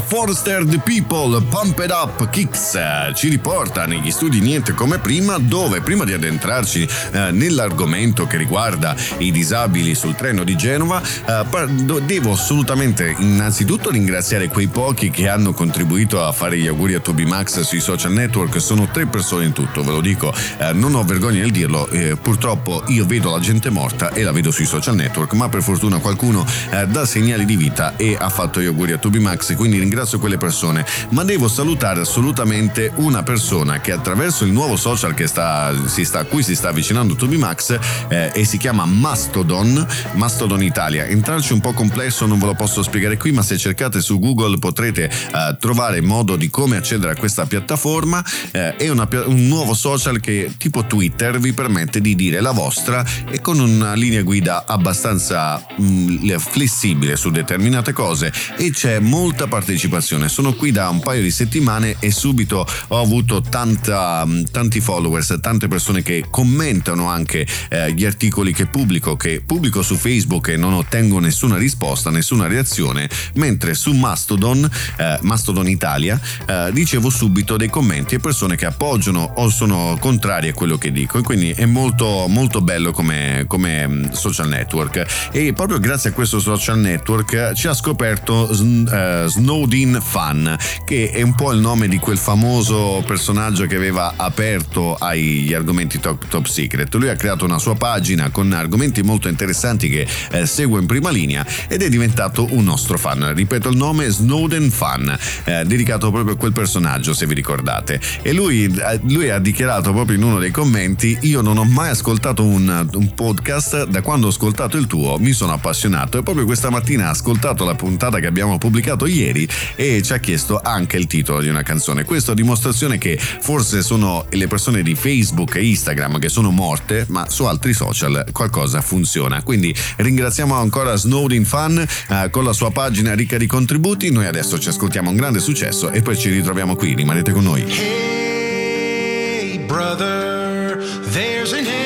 Forster the People, Pump It Up Kicks. Ci riporta negli studi niente come prima, dove prima di addentrarci eh, nell'argomento che riguarda i disabili sul treno di Genova, eh, devo assolutamente innanzitutto ringraziare quei pochi che hanno contribuito a fare gli auguri a Toby Max sui social network. Sono tre persone in tutto, ve lo dico, eh, non ho vergogna nel dirlo. Eh, purtroppo io vedo la gente morta e la vedo sui social network, ma per fortuna qualcuno eh, dà segnali di vita e ha fatto gli auguri a Toby Max, quindi ringrazio quelle persone, ma devo salutare assolutamente una persona che attraverso il nuovo social che sta, sta, a cui si sta avvicinando Toby Max eh, e si chiama Mastodon, Mastodon Italia. Entrarci un po' complesso, non ve lo posso spiegare qui, ma se cercate su Google potrete eh, trovare modo di come accedere a questa piattaforma. Eh, è una, un nuovo social che tipo Twitter vi permette di dire la vostra e con una linea guida abbastanza mh, mm, flessibile su determinate cose e c'è molta partecipazione. Sono qui da un paio di settimane e subito ho avuto tanta, mm, tanti followers, tante persone che commentano anche eh, gli articoli che pubblico, che pubblico su Facebook e non ottengo nessuna risposta, nessuna reazione, mentre su Mastodon, eh, Mastodon Italia, eh, ricevo subito dei commenti e persone che appoggiano o sono contrarie a quello che dico. E quindi è molto, molto bello come, come mm, social network. E proprio grazie a questo social network ci ha scoperto eh, Snowden Fan, che è un po' il nome di quel famoso personaggio che aveva aperto agli argomenti top, top secret. Lui ha creato una sua pagina con argomenti molto interessanti che eh, seguo in prima linea ed è diventato un nostro fan. Ripeto il nome Snowden Fan, eh, dedicato proprio a quel personaggio, se vi ricordate. E lui, eh, lui, ha dichiarato proprio in uno dei commenti: Io non ho mai ascoltato un, un podcast, da quando ho ascoltato il tuo mi sono appassionato e proprio questa mattina ha ascoltato la puntata che abbiamo pubblicato ieri e ci ha chiesto anche il titolo di una canzone. Questo a dimostrazione che forse sono le persone di Facebook e Instagram che sono morte, ma su altri social qualcosa funziona. Quindi ringraziamo ancora Snowden Fan eh, con la sua pagina ricca di contributi. Noi adesso ci ascoltiamo un grande successo e poi ci ritroviamo qui. Rimanete con noi. Hey brother, there's an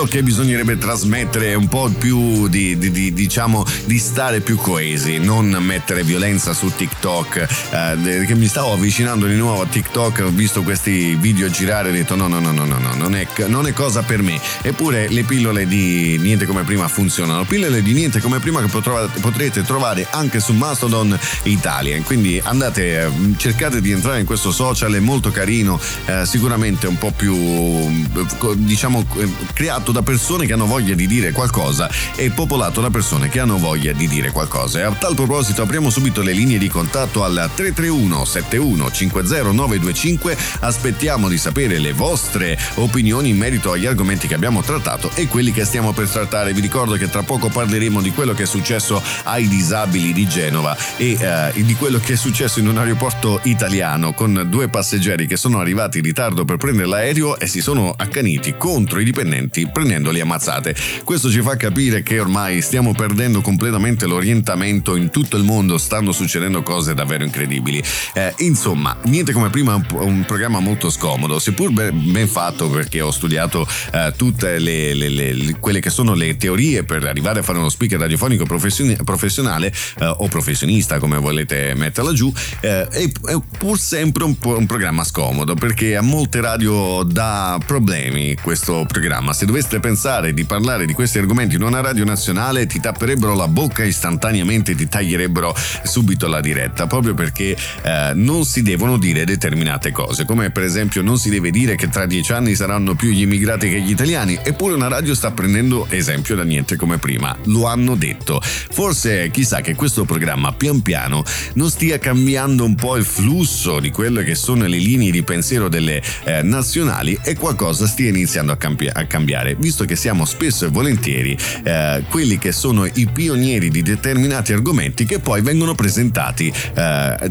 quello che bisognerebbe trasmettere è un po' più di, di, di, diciamo di stare più coesi non mettere violenza su TikTok. Eh, che mi stavo avvicinando di nuovo a TikTok ho visto questi video girare e ho detto no no no no no, no non, è, non è cosa per me. Eppure le pillole di niente come prima funzionano. Pillole di niente come prima che potrete trovare anche su Mastodon Italia. Quindi andate eh, cercate di entrare in questo social è molto carino eh, sicuramente un po' più diciamo creato da persone che hanno voglia di dire qualcosa e popolato da persone che hanno voglia di dire qualcosa. E a tal proposito apriamo subito le linee di contatto al 331 71 50925. Aspettiamo di sapere le vostre opinioni in merito agli argomenti che abbiamo trattato e quelli che stiamo per trattare. Vi ricordo che tra poco parleremo di quello che è successo ai disabili di Genova e eh, di quello che è successo in un aeroporto italiano con due passeggeri che sono arrivati in ritardo per prendere l'aereo e si sono accaniti contro i dipendenti prendendoli a mazzate. Questo ci fa capire che ormai stiamo perdendo completamente l'orientamento in tutto il mondo, stanno succedendo cose davvero incredibili. Eh, insomma, niente come prima un, programma molto scomodo, seppur ben, fatto perché ho studiato eh, tutte le, le, le, quelle che sono le teorie per arrivare a fare uno speaker radiofonico professionale eh, o professionista come volete metterla giù, eh, è, è, pur sempre un, un programma scomodo perché a molte radio dà problemi questo programma. Se doveste pensare di parlare di questi argomenti in una radio nazionale ti tapperebbero la bocca istantaneamente, ti taglierebbero subito la diretta, proprio perché eh, non si devono dire determinate cose, come per esempio non si deve dire che tra dieci anni saranno più gli immigrati che gli italiani, eppure una radio sta prendendo esempio da niente come prima, lo hanno detto. Forse chissà che questo programma pian piano non stia cambiando un po' il flusso di quelle che sono le linee di pensiero delle eh, nazionali e qualcosa stia iniziando a, cambi- a cambiare, visto che siamo spesso e volentieri eh, quelli che sono i pionieri di determinati argomenti che poi vengono presentati eh,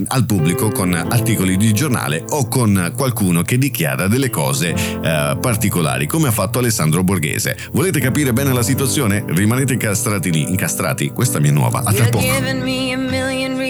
al pubblico con articoli di giornale o con qualcuno che dichiara delle cose eh, particolari, come ha fatto Alessandro Borghese. Volete capire bene la situazione? Rimanete incastrati lì, incastrati. Questa mia nuova. A tra poco.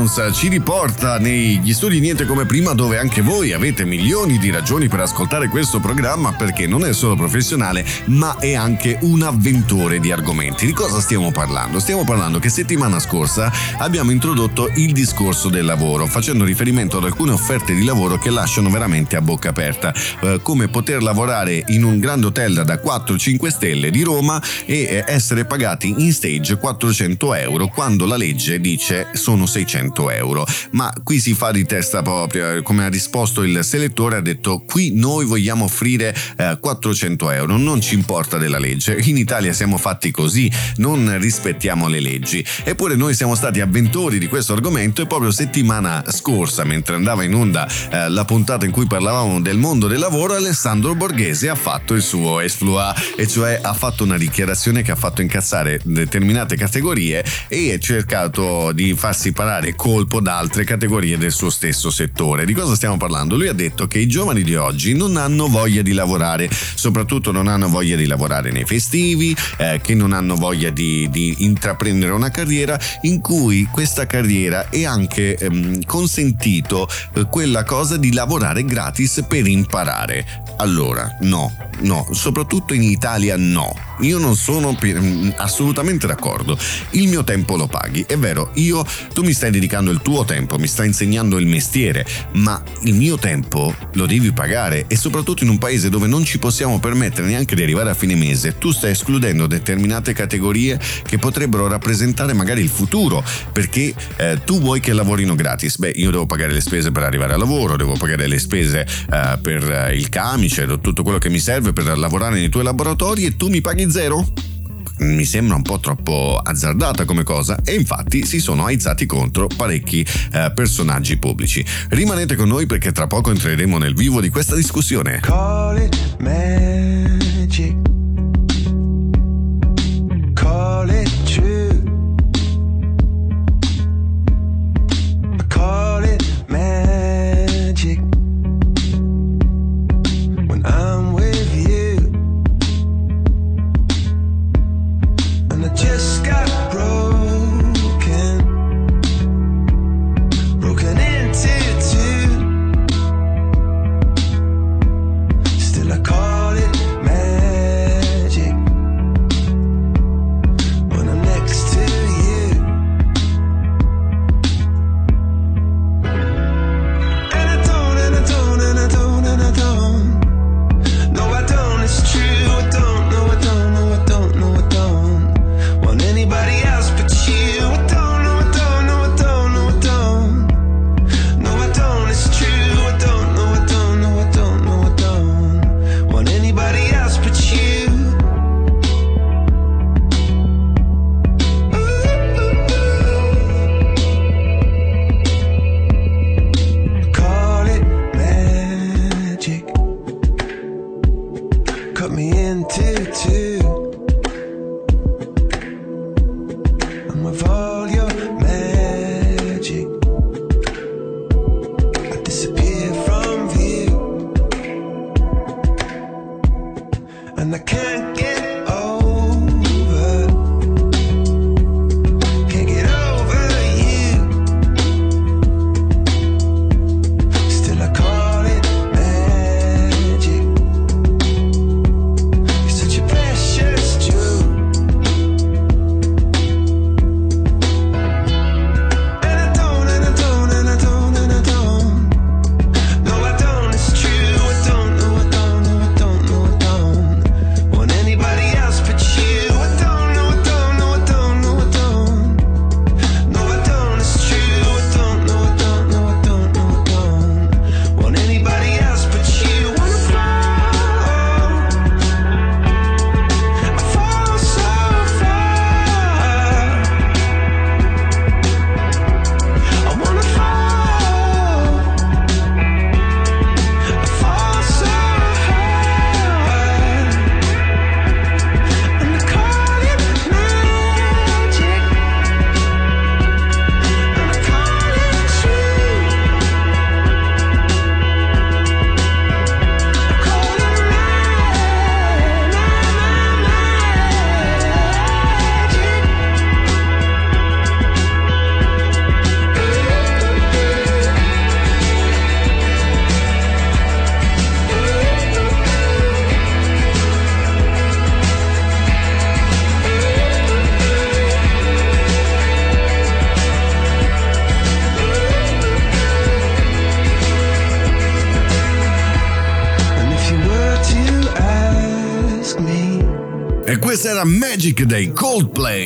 Reasons ci riporta negli studi Niente come prima dove anche voi avete milioni di ragioni per ascoltare questo programma perché non è solo professionale ma è anche un avventore di argomenti. Di cosa stiamo parlando? Stiamo parlando che settimana scorsa abbiamo introdotto il discorso del lavoro facendo riferimento ad alcune offerte di lavoro che lasciano veramente a bocca aperta eh, come poter lavorare in un grande hotel da 4-5 stelle di Roma e eh, essere pagati in stage 400 euro quando la legge dice sono 600 euro. Ma qui si fa di testa propria, come ha risposto il selettore, ha detto qui noi vogliamo offrire eh, 400 euro, non ci importa della legge, in Italia siamo fatti così, non rispettiamo le leggi. Eppure noi siamo stati avventori di questo argomento e proprio settimana scorsa, mentre andava in onda eh, la puntata in cui parlavamo del mondo del lavoro, Alessandro Borghese ha fatto il suo exploit, e cioè ha fatto una dichiarazione che ha fatto incazzare determinate categorie e ha cercato di farsi parare colpo da altre categorie del suo stesso settore. Di cosa stiamo parlando? Lui ha detto che i giovani di oggi non hanno voglia di lavorare, soprattutto non hanno voglia di lavorare nei festivi, eh, che non hanno voglia di, di, intraprendere una carriera in cui questa carriera è anche ehm, consentito eh, quella cosa di lavorare gratis per imparare. Allora, no, no, soprattutto in Italia no. Io non sono mm, assolutamente d'accordo. Il mio tempo lo paghi. È vero, io tu mi stai dedicando il tuo tempo, mi stai insegnando il mestiere, ma il mio tempo lo devi pagare e soprattutto in un paese dove non ci possiamo permettere neanche di arrivare a fine mese, tu stai escludendo determinate categorie che potrebbero rappresentare magari il futuro, perché eh, tu vuoi che lavorino gratis. Beh, io devo pagare le spese per arrivare al lavoro, devo pagare le spese eh, per eh, il camice, tutto quello che mi serve per lavorare nei tuoi laboratori e tu mi paghi zero? mi sembra un po' troppo azzardata come cosa e infatti si sono aizzati contro parecchi eh, personaggi pubblici. Rimanete con noi perché tra poco entreremo nel vivo di questa discussione. Call it magic. Call it true. Era Magic dei Coldplay.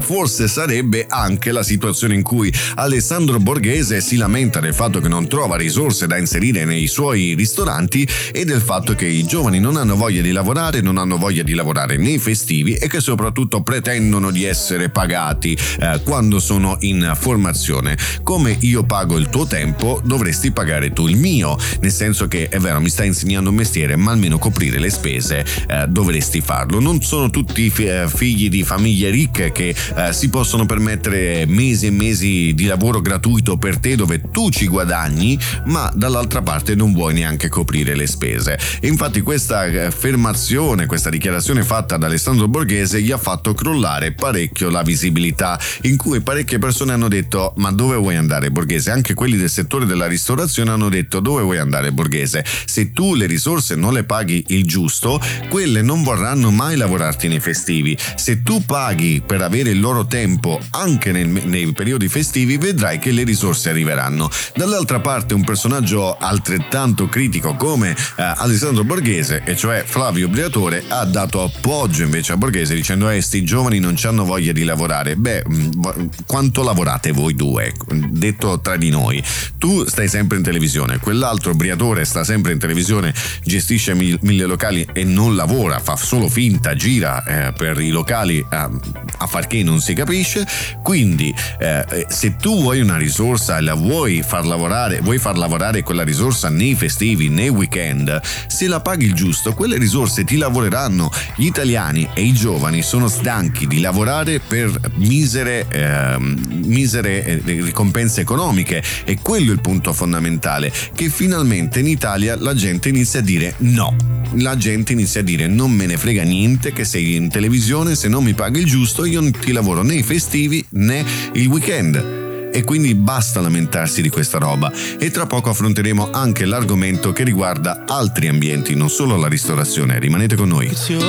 Forse sarebbe anche la situazione in cui Alessandro Borghese si lamenta del fatto che non trova risorse da inserire nei suoi ristoranti e del fatto che i giovani non hanno voglia di lavorare, non hanno voglia di lavorare nei festivi e che soprattutto pretendono di essere pagati eh, quando sono in formazione. Come io pago il tuo tempo, dovresti pagare tu il mio, nel senso che è vero, mi stai insegnando un mestiere, ma almeno coprire le spese eh, dovresti farlo non sono tutti eh, figli di famiglie ricche che eh, si possono permettere mesi e mesi di lavoro gratuito per te dove tu ci guadagni, ma dall'altra parte non vuoi neanche coprire le spese. E infatti questa eh, affermazione, questa dichiarazione fatta da Alessandro Borghese gli ha fatto crollare parecchio la visibilità, in cui parecchie persone hanno detto ma dove vuoi andare Borghese? Anche quelli del settore della ristorazione hanno detto dove vuoi andare Borghese? Se tu le risorse non le paghi il giusto, quelle non vorranno mai lavorarti nei festivi. Se tu paghi per avere il loro tempo anche nel, nei periodi festivi, vedrai che le risorse arriveranno. Dall'altra parte un personaggio altrettanto critico come eh, Alessandro Borghese, e cioè Flavio Briatore, ha dato appoggio invece a Borghese dicendo eh, sti giovani non hanno voglia di lavorare. Beh, mm, quanto lavorate voi due? Detto tra di noi. Tu stai sempre in televisione, quell'altro Briatore sta sempre in televisione, gestisce mille locali e non lavora, fa solo finta gira eh, per i locali a, a, far che non si capisce. Quindi eh, se tu vuoi una risorsa e la vuoi far lavorare vuoi far lavorare quella risorsa nei festivi nei weekend se la paghi il giusto quelle risorse ti lavoreranno. Gli italiani e i giovani sono stanchi di lavorare per misere, eh, misere ricompense economiche. E quello è il punto fondamentale che finalmente in Italia la gente inizia a dire no. La gente inizia a dire non me ne frega niente che sei in televisione, se non mi paghi il giusto io non ti lavoro né i festivi né il weekend e quindi basta lamentarsi di questa roba e tra poco affronteremo anche l'argomento che riguarda altri ambienti, non solo la ristorazione. Rimanete con noi. It's you,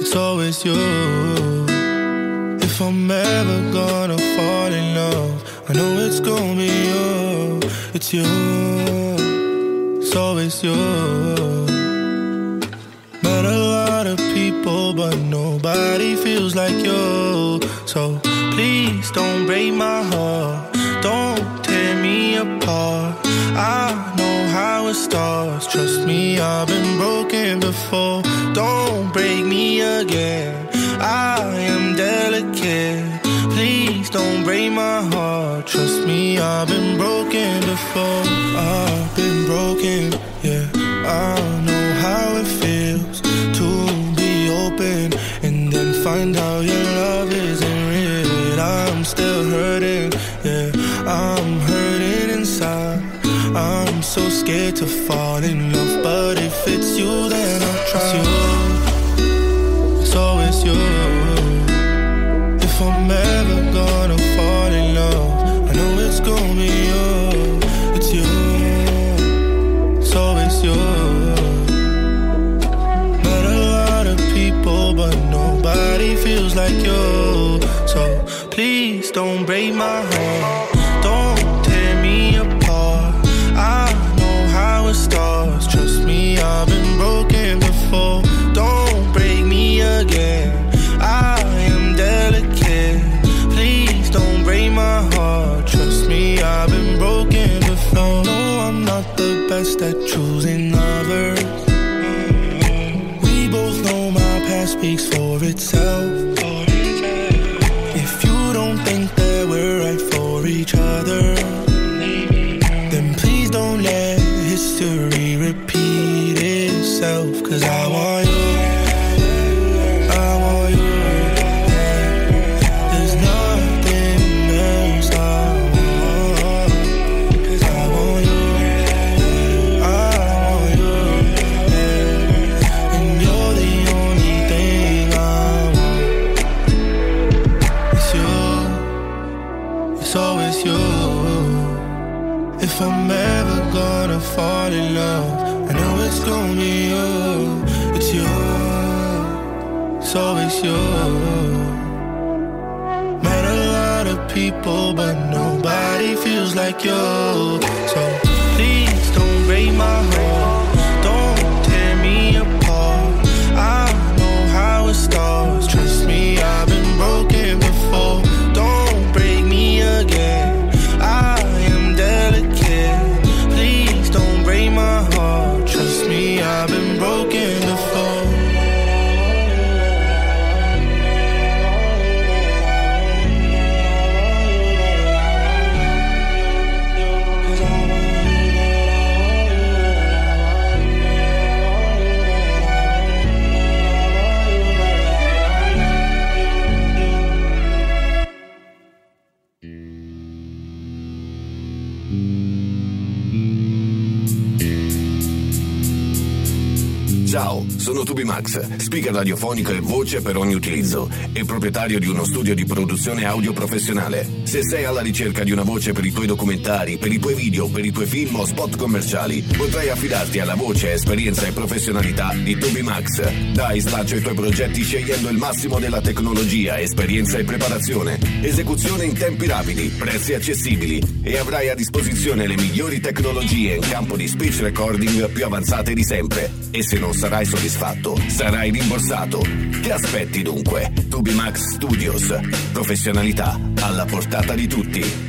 it's always you. If I'm ever gonna fall in love, I know it's gonna be you. It's you, it's always you. People, but nobody feels like you. So please don't break my heart. Don't tear me apart. I know how it starts. Trust me, I've been broken before. Don't break me again. I am delicate. Please don't break my heart. Trust me, I've been broken before. I've been broken, yeah. I know how it feels open and then find out your love isn't real. I'm still hurting, yeah, I'm hurting inside. I'm so scared to fall in love, but if it's you, then I'll trust you. It's always you. Break my heart. Don't tear me apart. I know how it starts. Trust me, I've been broken before. Don't break me again. I am delicate. Please don't break my heart. Trust me, I've been broken before. No, I'm not the best at choosing but nobody feels like you. So please don't break my heart, Sono Tubimax, speaker radiofonico e voce per ogni utilizzo e proprietario di uno studio di produzione audio professionale. Se sei alla ricerca di una voce per i tuoi documentari, per i tuoi video, per i tuoi film o spot commerciali, potrai affidarti alla voce, esperienza e professionalità di Tubimax. Dai spazio ai tuoi progetti scegliendo il massimo della tecnologia, esperienza e preparazione. Esecuzione in tempi rapidi, prezzi accessibili e avrai a disposizione le migliori tecnologie in campo di speech recording più avanzate di sempre. E se non sarai soddisfatto, soddisfatto, sarai rimborsato. Che aspetti dunque? Tubimax Studios. Professionalità alla portata di tutti.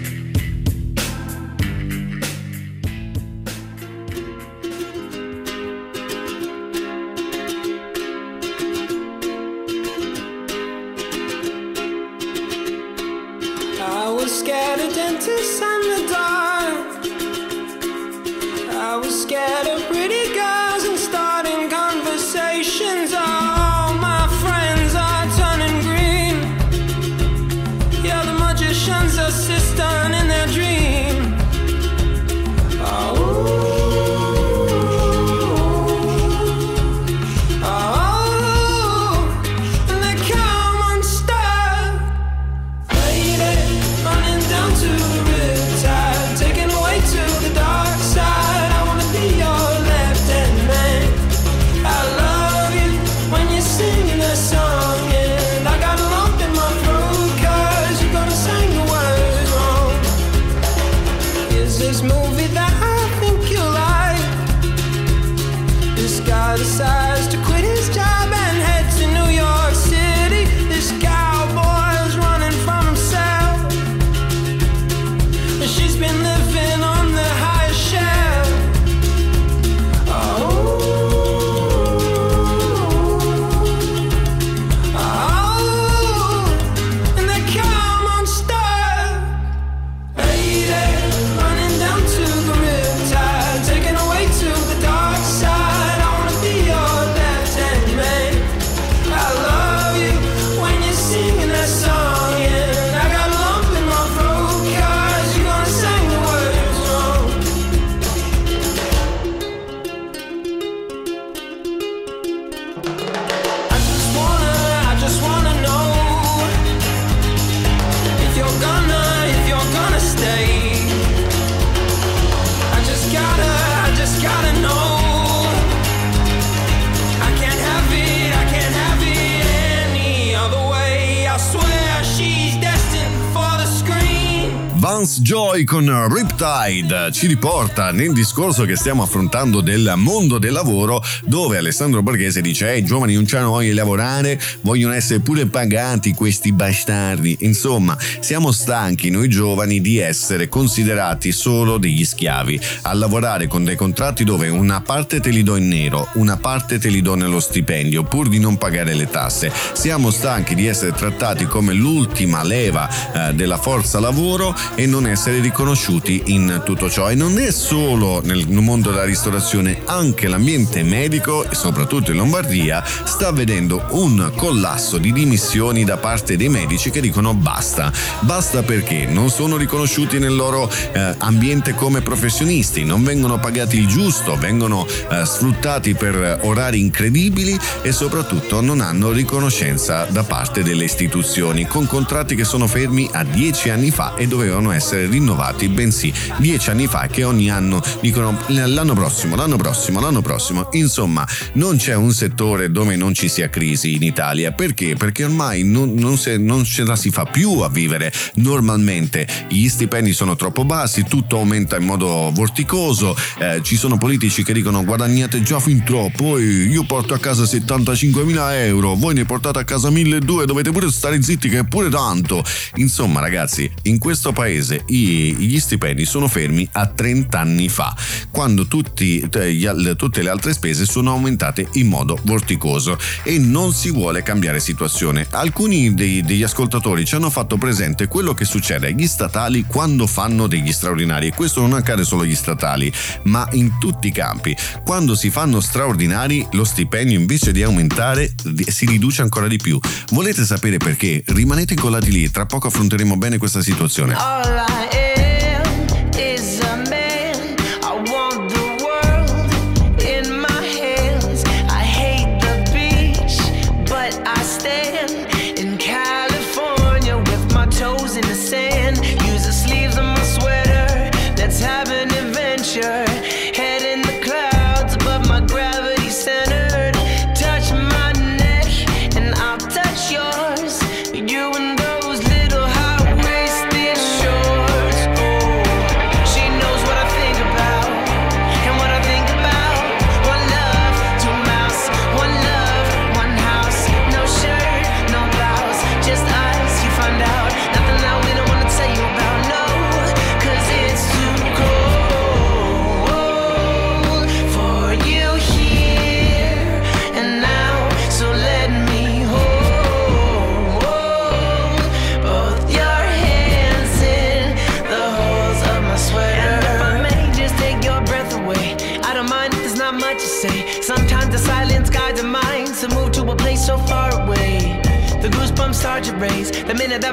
Adelaida. Ci riporta nel discorso che stiamo affrontando del mondo del lavoro dove Alessandro Borghese dice eh, i giovani non hanno voglia di lavorare, vogliono essere pure pagati questi bastardi. Insomma, siamo stanchi noi giovani di essere considerati solo degli schiavi, a lavorare con dei contratti dove una parte te li do in nero, una parte te li do nello stipendio pur di non pagare le tasse. Siamo stanchi di essere trattati come l'ultima leva eh, della forza lavoro e non essere riconosciuti in tutto ciò. E non è solo nel mondo della ristorazione, anche l'ambiente medico e soprattutto in Lombardia sta vedendo un collasso di dimissioni da parte dei medici che dicono basta. Basta perché non sono riconosciuti nel loro eh, ambiente come professionisti, non vengono pagati il giusto, vengono eh, sfruttati per orari incredibili e soprattutto non hanno riconoscenza da parte delle istituzioni con contratti che sono fermi a dieci anni fa e dovevano essere rinnovati, bensì dieci anni fa che ogni anno dicono l'anno prossimo, l'anno prossimo, l'anno prossimo. Insomma, non c'è un settore dove non ci sia crisi in Italia. Perché? Perché ormai non, non, se, non ce la si fa più a vivere normalmente. Gli stipendi sono troppo bassi, tutto aumenta in modo vorticoso, eh, ci sono politici che dicono guadagnate già fin troppo, io porto a casa 75.000 euro, voi ne portate a casa 1.200, dovete pure stare zitti che è pure tanto. Insomma ragazzi, in questo paese i- gli stipendi sono fermi 30 anni fa, quando tutti, tutte le altre spese sono aumentate in modo vorticoso e non si vuole cambiare situazione. Alcuni dei- degli ascoltatori ci hanno fatto presente quello che succede agli statali quando fanno degli straordinari e questo non accade solo agli statali, ma in tutti i campi. Quando si fanno straordinari lo stipendio invece di aumentare si riduce ancora di più. Volete sapere perché? Rimanete incollati lì, tra poco affronteremo bene questa situazione. All I am is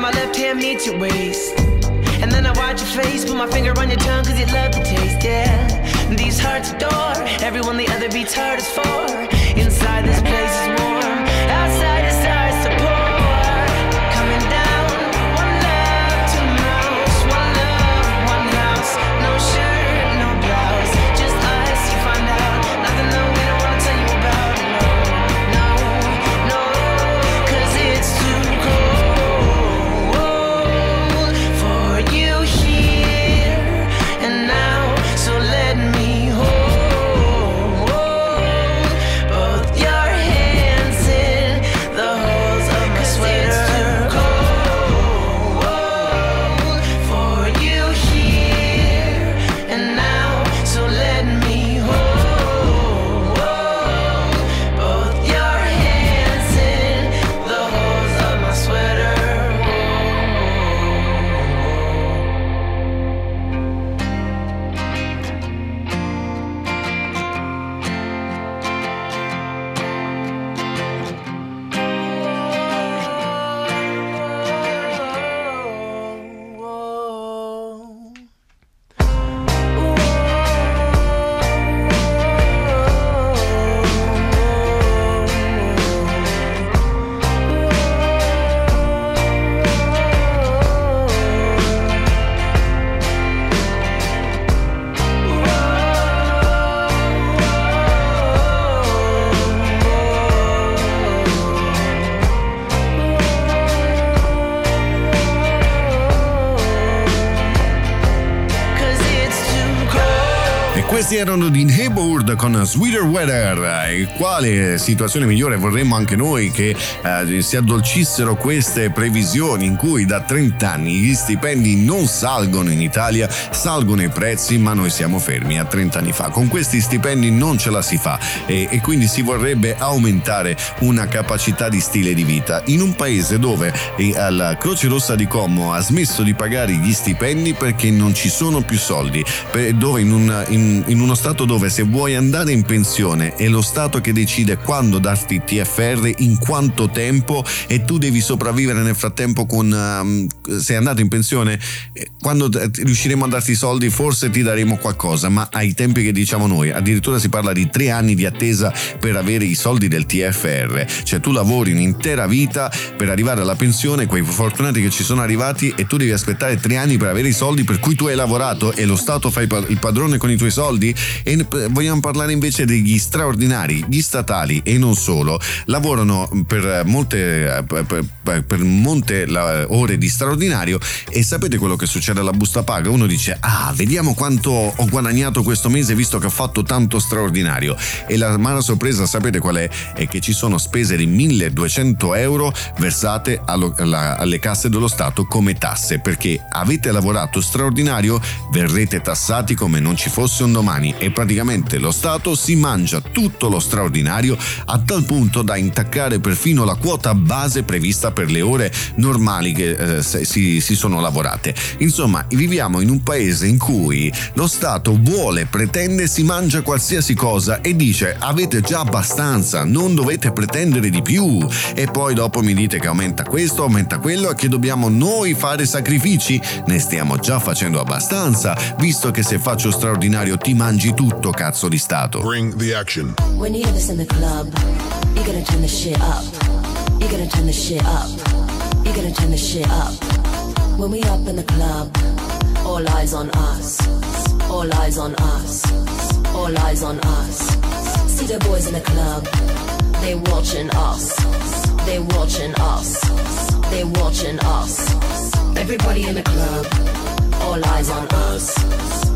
my left hand meets your waist. And then I watch your face, put my finger on your tongue, cause you love the taste, yeah. These hearts adore everyone the other beats hardest for. Inside this place is erano di Neighborhood con Sweeter Weather, e quale situazione migliore vorremmo anche noi che eh, si addolcissero queste previsioni in cui da 30 anni gli stipendi non salgono in Italia, salgono i prezzi ma noi siamo fermi a 30 anni fa. Con questi stipendi non ce la si fa. E, e quindi si vorrebbe aumentare una capacità di stile di vita. In un paese dove la Croce Rossa di Como ha smesso di pagare gli stipendi perché non ci sono più soldi, per- dove in, un- in- in uno stato dove se vuoi andare in pensione è lo stato che decide quando darti TFR, in quanto tempo e tu devi sopravvivere nel frattempo con ehm, sei andato in pensione, eh, quando t- riusciremo a darti i soldi forse ti daremo qualcosa, ma ai tempi che diciamo noi, addirittura si parla di tre anni di attesa per avere i soldi del TFR, cioè tu lavori un'intera vita per arrivare alla pensione, quei fortunati che ci sono arrivati e tu devi aspettare tre anni per avere i soldi per cui tu hai lavorato e lo Stato fa il padrone con i tuoi soldi e vogliamo parlare invece degli straordinari, gli statali e non solo, lavorano per molte, per, per- molte ore di straordinario e sapete quello che succede alla busta paga? Uno dice ah vediamo quanto ho guadagnato questo mese visto che ho fatto tanto straordinario e la mala sorpresa sapete qual è? È che ci sono spese di 1200 euro versate allo- alla- alle casse dello Stato come tasse perché avete lavorato straordinario verrete tassati come non ci fosse un domani e praticamente lo Stato si mangia tutto lo straordinario a tal punto da intaccare perfino la quota base prevista per le ore normali che eh, si, si sono lavorate. Insomma, viviamo in un paese in cui lo Stato vuole, pretende, si mangia qualsiasi cosa e dice avete già abbastanza, non dovete pretendere di più. E poi dopo mi dite che aumenta questo, aumenta quello e che dobbiamo noi fare sacrifici. Ne stiamo già facendo abbastanza, visto che se faccio straordinario ti mangi tutto, cazzo di Stato. Bring the action. When you hear this in the club, you gotta turn the shit up. You gotta turn the shit up. You gotta turn the shit up. When we up in the club, all eyes on us. All eyes on us. All eyes on us. See the boys in the club, they watching us. They watching us. They watching us. Everybody in the club, all eyes on us.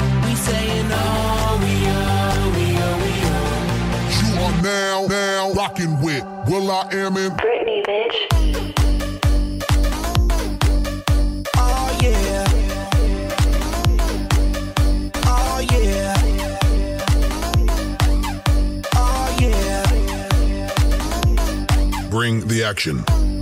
now, now, rocking with Will I Am in Britney, bitch. Oh, oh, oh, Bring the action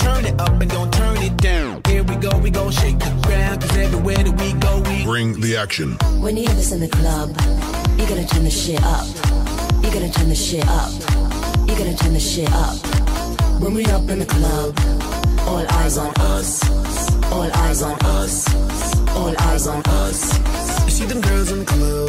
Turn it up and don't turn it down. Here we go, we gon' shake the ground. Cause everywhere that we go, we Bring the action. When you hear this in the club, you gotta turn the shit up. You gotta turn the shit up. You gotta turn the shit up. When we up in the club, all eyes on us. All eyes on us. All eyes on us. You see them girls in the club,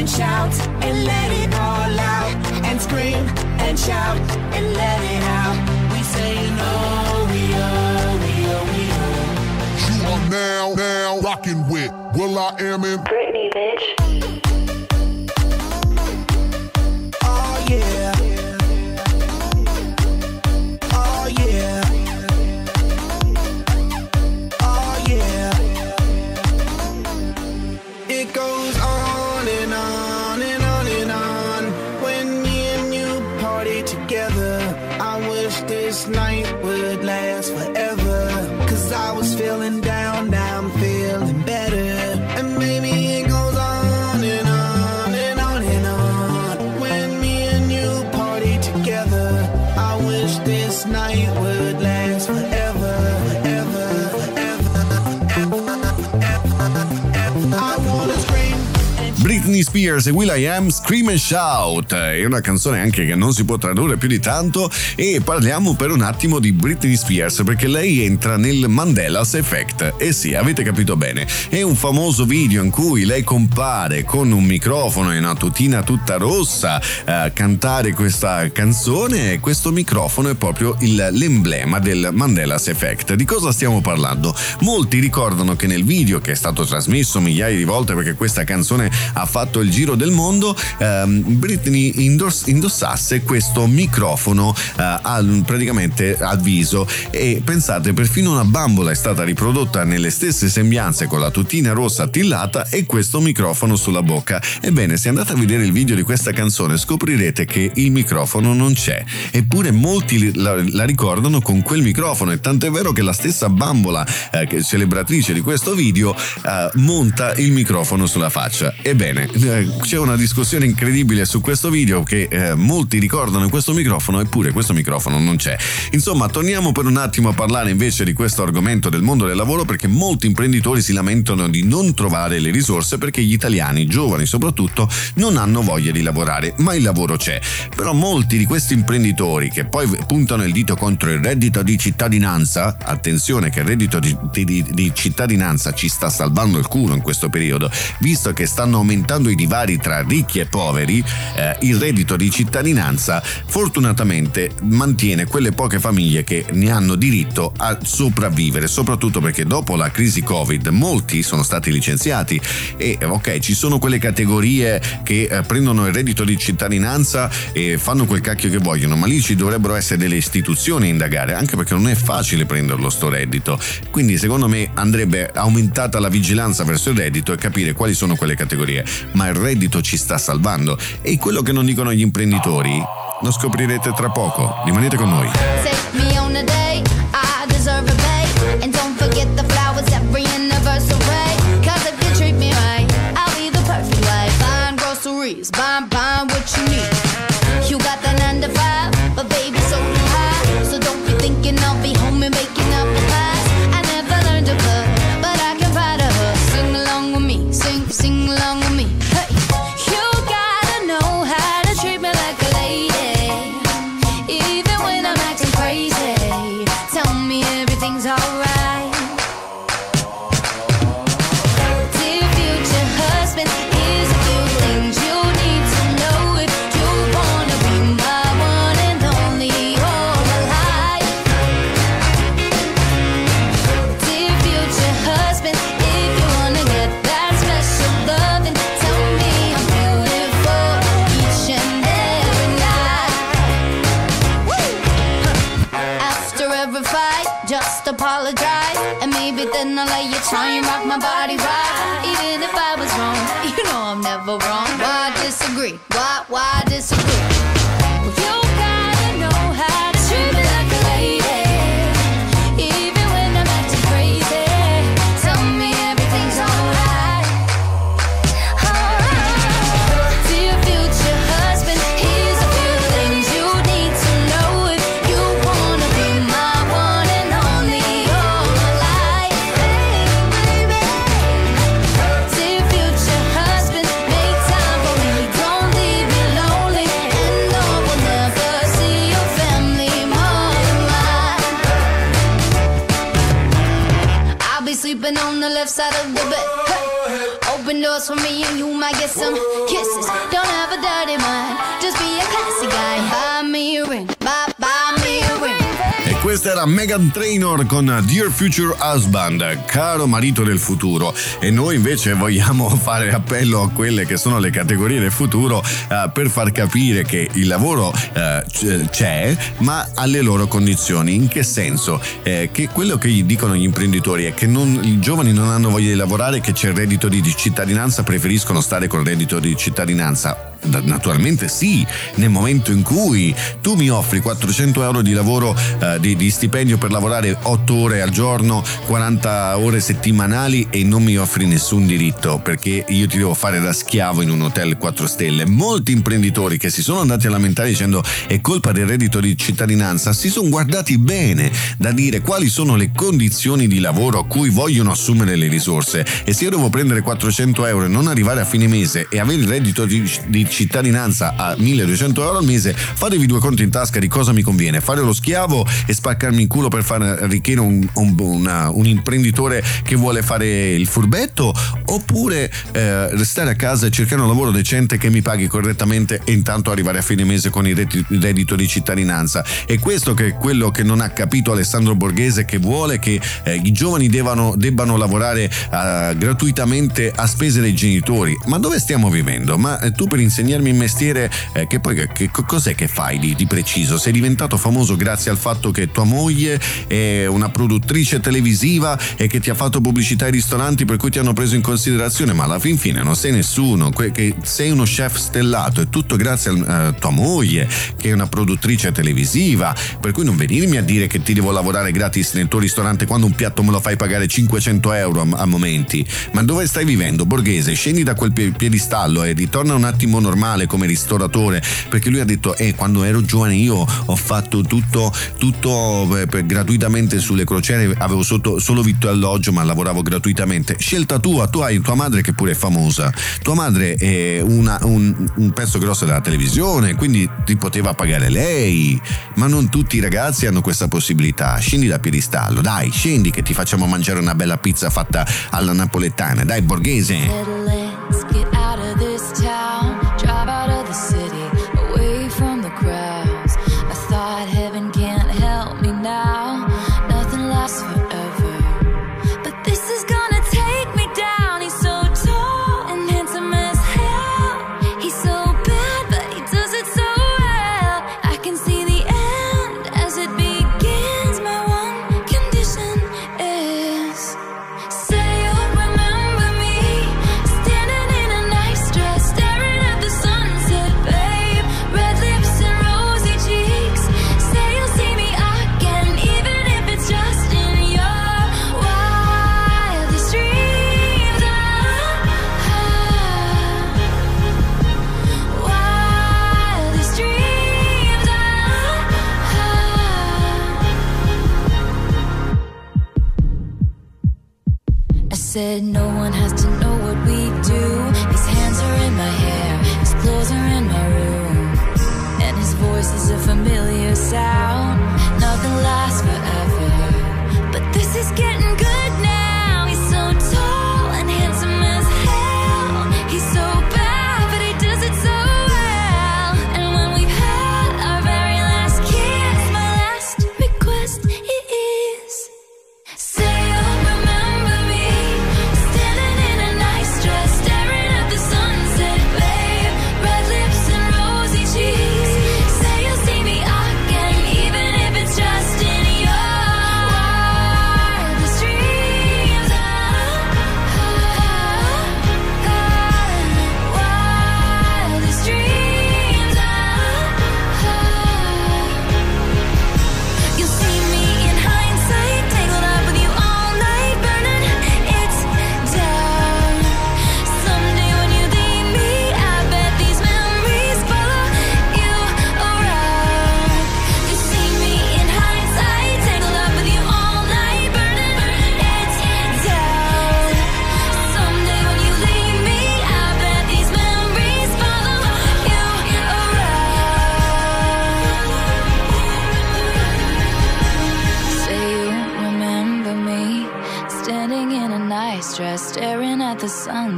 And shout and let it all out. And scream and shout and let it out. We saying oh, we oh, we oh, we oh. You are now, now rocking with Will I Am in. Britney, bitch. Oh yeah. Britney Spears e Will I Am Scream and Shout. È una canzone anche che non si può tradurre più di tanto e parliamo per un attimo di Britney Spears perché lei entra nel Mandela's Effect. E sì avete capito bene è un famoso video in cui lei compare con un microfono e una tutina tutta rossa a cantare questa canzone e questo microfono è proprio il- l'emblema del Mandela's Effect. Di cosa stiamo parlando? molti ricordano che nel video che è stato trasmesso migliaia di volte perché questa canzone ha fatto il giro del mondo, ehm, Britney indos- indossasse questo microfono eh, al- praticamente al viso e pensate perfino una bambola è stata riprodotta nelle stesse sembianze con la tutina rossa attillata e questo microfono sulla bocca. Ebbene, se andate a vedere il video di questa canzone scoprirete che il microfono non c'è, eppure molti la, la ricordano con quel microfono e tant'è vero che la stessa bambola eh, celebratrice di questo video eh, monta il microfono sulla faccia. Ebbene, eh, c'è una discussione incredibile su questo video che eh, molti ricordano questo microfono eppure questo microfono non c'è. Insomma, torniamo per un attimo a parlare invece di questo argomento del mondo del lavoro perché molti imprenditori si lamentano di non trovare le risorse perché gli italiani, giovani soprattutto, non hanno voglia di lavorare, ma il lavoro c'è. Però molti di questi imprenditori che poi puntano il dito contro il reddito di cittadinanza, attenzione che il reddito di, di- di cittadinanza ci sta salvando il culo in questo periodo, visto che stanno aumentando i divari tra ricchi e poveri, eh, il reddito di cittadinanza fortunatamente mantiene quelle poche famiglie che ne hanno diritto a sopravvivere, soprattutto perché dopo la crisi Covid molti sono stati licenziati e ok ci sono quelle categorie che eh, prendono il reddito di cittadinanza e fanno quel cacchio che vogliono, ma lì ci dovrebbero essere delle istituzioni a indagare, anche perché non è facile prenderlo sto reddito. Quindi secondo me andrebbe aumentata la vigilanza verso il reddito e capire quali sono quelle categorie, ma il reddito ci sta salvando e quello che non dicono gli imprenditori lo scoprirete tra poco. Rimanete con noi. Take me on a date, I deserve a you questa era Megan Trainor con Dear Future Husband, caro marito del futuro. E noi invece vogliamo fare appello a quelle che sono le categorie del futuro eh, per far capire che il lavoro eh, c'è, ma alle loro condizioni. In che senso? Eh, che quello che gli dicono gli imprenditori è che non- i giovani non hanno voglia di lavorare, che c'è il reddito di di cittadinanza, preferiscono stare col reddito di cittadinanza. Naturalmente sì, nel momento in cui tu mi offri 400 euro di lavoro eh, di, di stipendio per lavorare 8 ore al giorno, 40 ore settimanali e non mi offri nessun diritto perché io ti devo fare da schiavo in un hotel 4 stelle. Molti imprenditori che si sono andati a lamentare dicendo è colpa del reddito di cittadinanza si sono guardati bene da dire quali sono le condizioni di lavoro a cui vogliono assumere le risorse e se io devo prendere 400 euro e non arrivare a fine mese e avere il reddito di, di cittadinanza a 1200 euro al mese, fatevi due conti in tasca di cosa mi conviene, fare lo schiavo e spaccarmi il culo per fare arricchire un, un- una- un imprenditore che vuole fare il furbetto oppure eh, restare a casa e cercare un lavoro decente che mi paghi correttamente e intanto arrivare a fine mese con il reddito di cittadinanza. E questo che è quello che non ha capito Alessandro Borghese che vuole che eh, i giovani debbano, debbano lavorare eh, gratuitamente a spese dei genitori. Ma dove stiamo vivendo? Ma eh, tu per insegnarmi il mestiere, eh, che poi che, cos'è che fai di, di preciso? Sei diventato famoso grazie al fatto che tua moglie è una produttrice televisiva e che ti ha fatto pubblicità ai ristoranti per cui ti hanno preso in considerazione, ma alla fin fine non sei nessuno, que- che sei uno chef stellato, è tutto grazie a eh, tua moglie che è una produttrice televisiva, per cui non venirmi a dire che ti devo lavorare gratis nel tuo ristorante quando un piatto me lo fai pagare 500 euro a, a momenti. Ma dove stai vivendo, Borghese? Scendi da quel pie- piedistallo e ritorna un attimo normale come ristoratore, perché lui ha detto, eh, quando ero giovane io ho fatto tutto, tutto eh, per- gratuitamente sulle crociere, avevo sotto, solo vitto e alloggio, ma lavoravo gratuitamente. Scelta tua, tu hai tua madre che pure è famosa, tua madre è una- un, un pezzo grosso della televisione, quindi ti poteva pagare lei, ma non tutti i ragazzi hanno questa possibilità. Scendi da piedistallo, dai, scendi che ti facciamo mangiare una bella pizza fatta alla napoletana, dai Borghese. Let's get out of this town, said no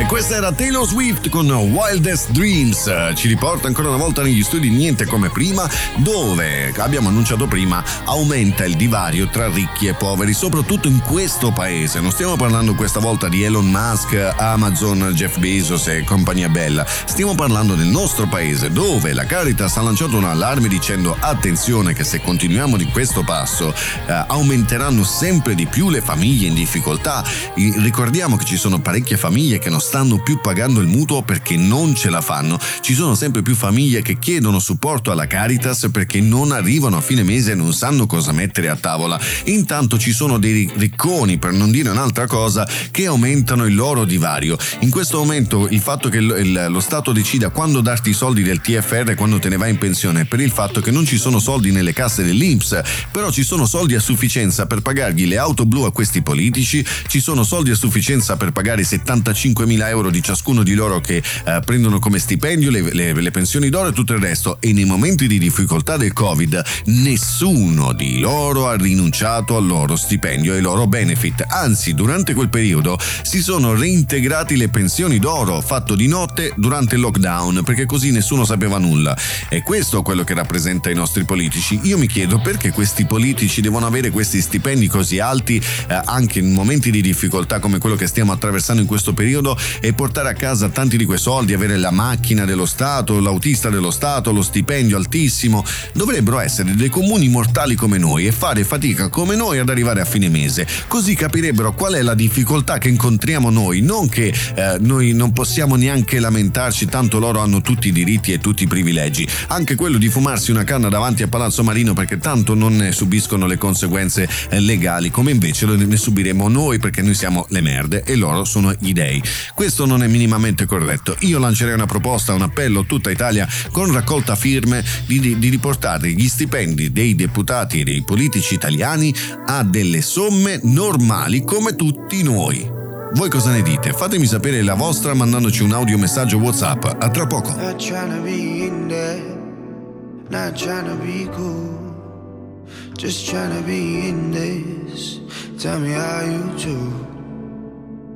E questa era Taylor Swift con Wildest Dreams. Ci riporta ancora una volta negli studi Niente come prima, dove abbiamo annunciato prima aumenta il divario tra ricchi e poveri, soprattutto in questo paese. Non stiamo parlando questa volta di Elon Musk, Amazon, Jeff Bezos e compagnia bella. Stiamo parlando del nostro paese, dove la Caritas ha lanciato un allarme dicendo attenzione che se continuiamo di questo passo eh, aumenteranno sempre di più le famiglie in difficoltà. Ricordiamo che ci sono parecchie famiglie che non stanno più pagando il mutuo perché non ce la fanno. Ci sono sempre più famiglie che chiedono supporto alla Caritas perché non arrivano a fine mese e non sanno cosa mettere a tavola. Intanto ci sono dei ricconi, per non dire un'altra cosa, che aumentano il loro divario. In questo momento il fatto che lo Stato decida quando darti i soldi del TFR e quando te ne vai in pensione è per il fatto che non ci sono soldi nelle casse dell'Inps, però ci sono soldi a sufficienza per pagargli le auto blu a questi politici, ci sono soldi a sufficienza per pagare 75 mila 4.000 euro di ciascuno di loro che eh, prendono come stipendio le, le, le pensioni d'oro e tutto il resto e nei momenti di difficoltà del Covid nessuno di loro ha rinunciato al loro stipendio e ai loro benefit, anzi durante quel periodo si sono reintegrati le pensioni d'oro fatto di notte durante il lockdown perché così nessuno sapeva nulla. E questo è quello che rappresenta i nostri politici. Io mi chiedo perché questi politici devono avere questi stipendi così alti eh, anche in momenti di difficoltà come quello che stiamo attraversando in questo periodo e portare a casa tanti di quei soldi, avere la macchina dello Stato, l'autista dello Stato, lo stipendio altissimo, dovrebbero essere dei comuni mortali come noi e fare fatica come noi ad arrivare a fine mese. Così capirebbero qual è la difficoltà che incontriamo noi, non che eh, noi non possiamo neanche lamentarci, tanto loro hanno tutti i diritti e tutti i privilegi. Anche quello di fumarsi una canna davanti a Palazzo Marino perché tanto non ne subiscono le conseguenze eh, legali, come invece ne subiremo noi perché noi siamo le merde e loro sono gli dei. Questo non è minimamente corretto. Io lancerei una proposta, un appello a tutta Italia con raccolta firme di, di- riportare gli stipendi dei deputati e dei politici italiani a delle somme normali come tutti noi. Voi cosa ne dite? Fatemi sapere la vostra mandandoci un audio messaggio WhatsApp. A tra poco. Just trying to be in this. Tell me how you do.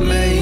Make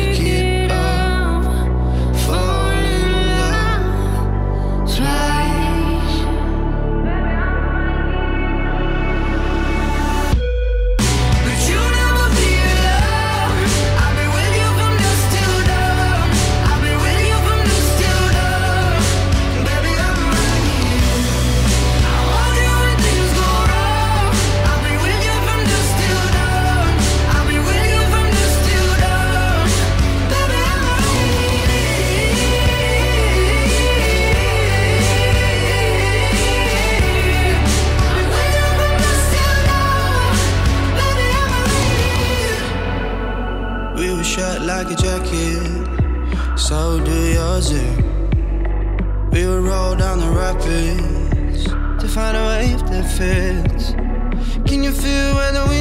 to find a wave that fits. Can you feel where the wind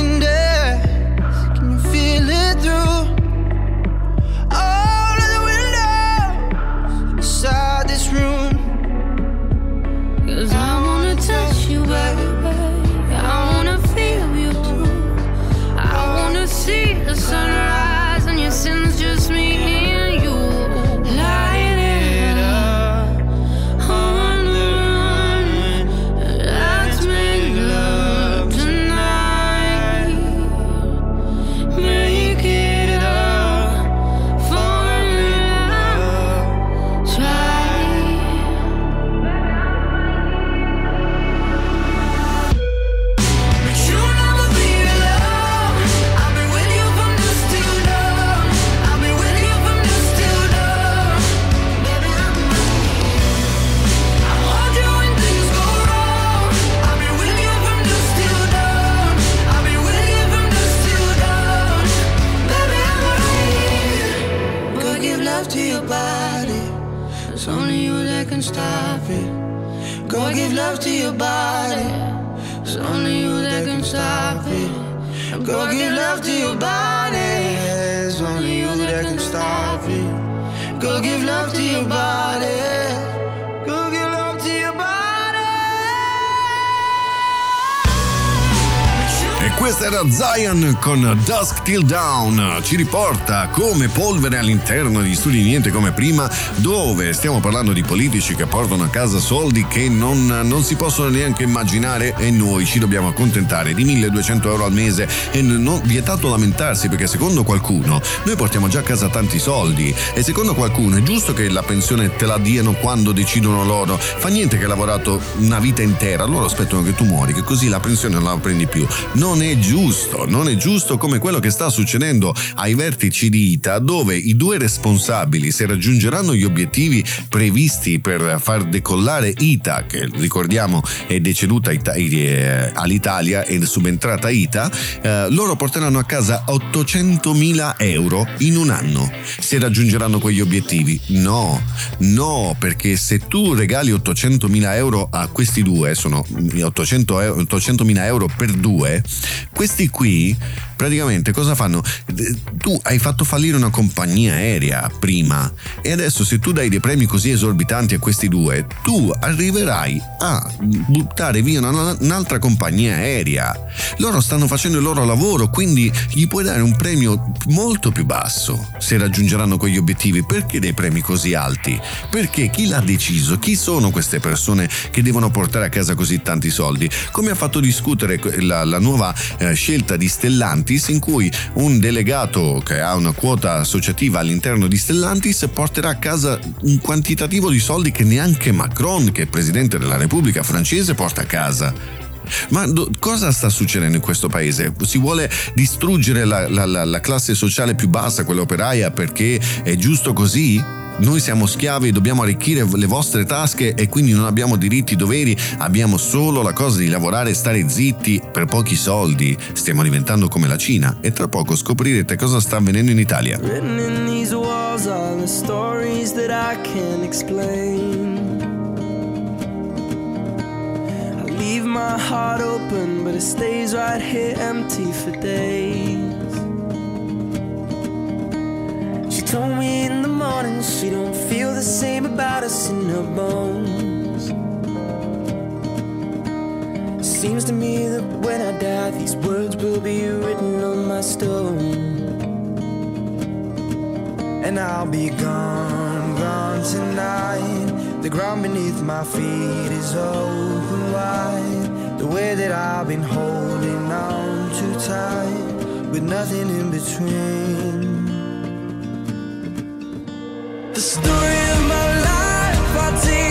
Zion con Dusk Till Down, ci riporta come polvere all'interno di studi niente come prima, dove stiamo parlando di politici che portano a casa soldi che non, non si possono neanche immaginare e noi ci dobbiamo accontentare di 1200 euro al mese. E non vietato lamentarsi perché secondo qualcuno noi portiamo già a casa tanti soldi e secondo qualcuno è giusto che la pensione te la diano quando decidono loro, fa niente che hai lavorato una vita intera, loro aspettano che tu muori, che così la pensione non la prendi più. Non è giusto, non è giusto come quello che sta succedendo ai vertici di ITA, dove i due responsabili, se raggiungeranno gli obiettivi previsti per far decollare ITA, che ricordiamo è deceduta eh, all'Italia e subentrata ITA, eh, loro porteranno a casa 800.000 euro in un anno. Se raggiungeranno quegli obiettivi? No, no, perché se tu regali 800.000 euro a questi due, sono 800 euro- 800.000 euro per due, questi qui praticamente cosa fanno? Eh, Tu hai fatto fallire una compagnia aerea prima e adesso se tu dai dei premi così esorbitanti a questi due, tu arriverai a buttare via una- un'altra compagnia aerea. Loro stanno facendo il loro lavoro, quindi gli puoi dare un premio molto più basso se raggiungeranno quegli obiettivi. Perché dei premi così alti? Perché chi l'ha deciso? Chi sono queste persone che devono portare a casa così tanti soldi? Come ha fatto discutere la, la nuova eh, scelta di Stellantis in cui un delegato che ha una quota associativa all'interno di Stellantis porterà a casa un quantitativo di soldi che neanche Macron, che è presidente della Repubblica francese, porta a casa. Ma do- cosa sta succedendo in questo paese? Si vuole distruggere la, la- la- la classe sociale più bassa, quella operaia, perché è giusto così? Noi siamo schiavi, dobbiamo arricchire le vostre tasche e quindi non abbiamo diritti, doveri, abbiamo solo la cosa di lavorare e stare zitti per pochi soldi. Stiamo diventando come la Cina e tra poco scoprirete cosa sta avvenendo in Italia. My heart open, but it stays right here empty for days. Told me in the morning she don't feel the same about us in her bones. Seems to me that when I die, these words will be written on my stone. And I'll be gone, gone tonight. The ground beneath my feet is open wide. The way that I've been holding on too tight, with nothing in between. The story of my life, I take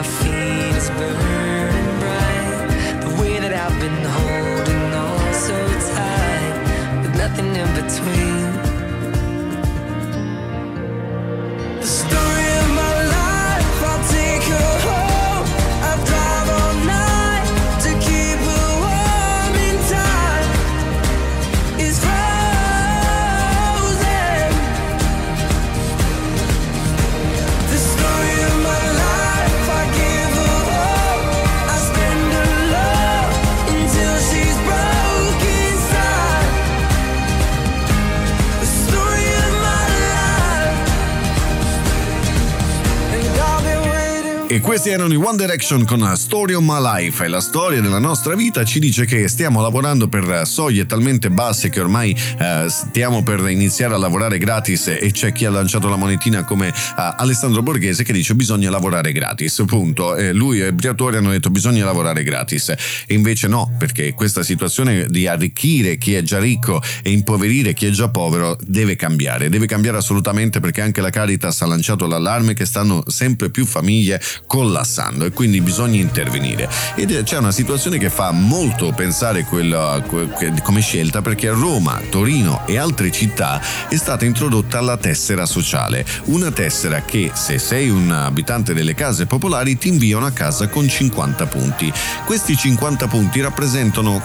my feet is burning bright. The way that I've been holding on so tight, with nothing in between. E questi erano i One Direction con Story of My Life. E la storia della nostra vita ci dice che stiamo lavorando per soglie talmente basse che ormai eh, stiamo per iniziare a lavorare gratis. E c'è chi ha lanciato la monetina come eh, Alessandro Borghese che dice bisogna lavorare gratis, punto. E lui e Briatore hanno detto bisogna lavorare gratis. E invece no, perché questa situazione di arricchire chi è già ricco e impoverire chi è già povero deve cambiare, deve cambiare assolutamente perché anche la Caritas ha lanciato l'allarme che stanno sempre più famiglie collassando e quindi bisogna intervenire. Ed c'è una situazione che fa molto pensare quella, come scelta perché a Roma, Torino e altre città è stata introdotta la tessera sociale, una tessera che se sei un abitante delle case popolari ti invia una casa con 50 punti. Questi 50 punti rappresentano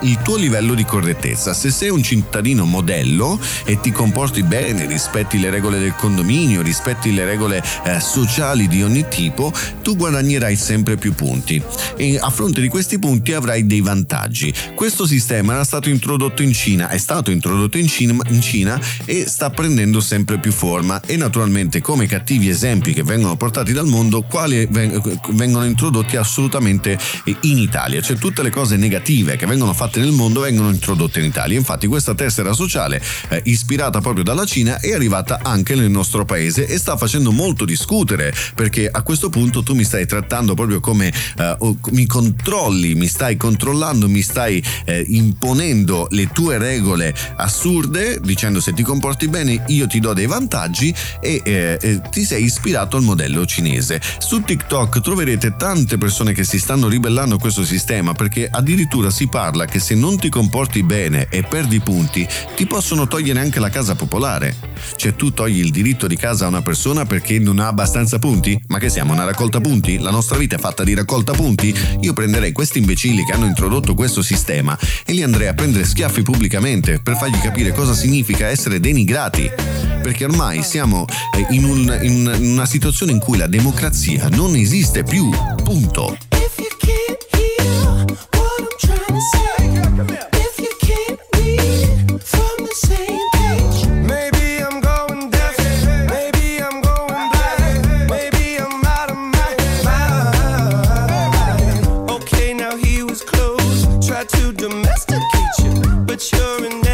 il tuo livello di correttezza. Se sei un cittadino modello e ti comporti bene, rispetti le regole del condominio, rispetti le regole eh, sociali di ogni tipo, tu guadagnerai sempre più punti e a fronte di questi punti avrai dei vantaggi. Questo sistema era stato introdotto in Cina, è stato introdotto in Cina, in Cina e sta prendendo sempre più forma e naturalmente come cattivi esempi che vengono portati dal mondo, quali vengono introdotti assolutamente in Italia, cioè tutte le cose negative che vengono fatte nel mondo vengono introdotte in Italia. Infatti questa tessera sociale eh, ispirata proprio dalla Cina è arrivata anche nel nostro paese e sta facendo molto discutere perché a questo punto punto tu mi stai trattando proprio come uh, mi controlli, mi stai controllando, mi stai eh, imponendo le tue regole assurde, dicendo se ti comporti bene io ti do dei vantaggi e eh, ti sei ispirato al modello cinese. Su TikTok troverete tante persone che si stanno ribellando a questo sistema perché addirittura si parla che se non ti comporti bene e perdi punti ti possono togliere anche la casa popolare. Cioè tu togli il diritto di casa a una persona perché non ha abbastanza punti? Ma che siamo una raccolta raccolta punti? La nostra vita è fatta di raccolta punti? Io prenderei questi imbecilli che hanno introdotto questo sistema e li andrei a prendere schiaffi pubblicamente per fargli capire cosa significa essere denigrati. Perché ormai siamo eh, in, un, in una situazione in cui la democrazia non esiste più. Punto. Get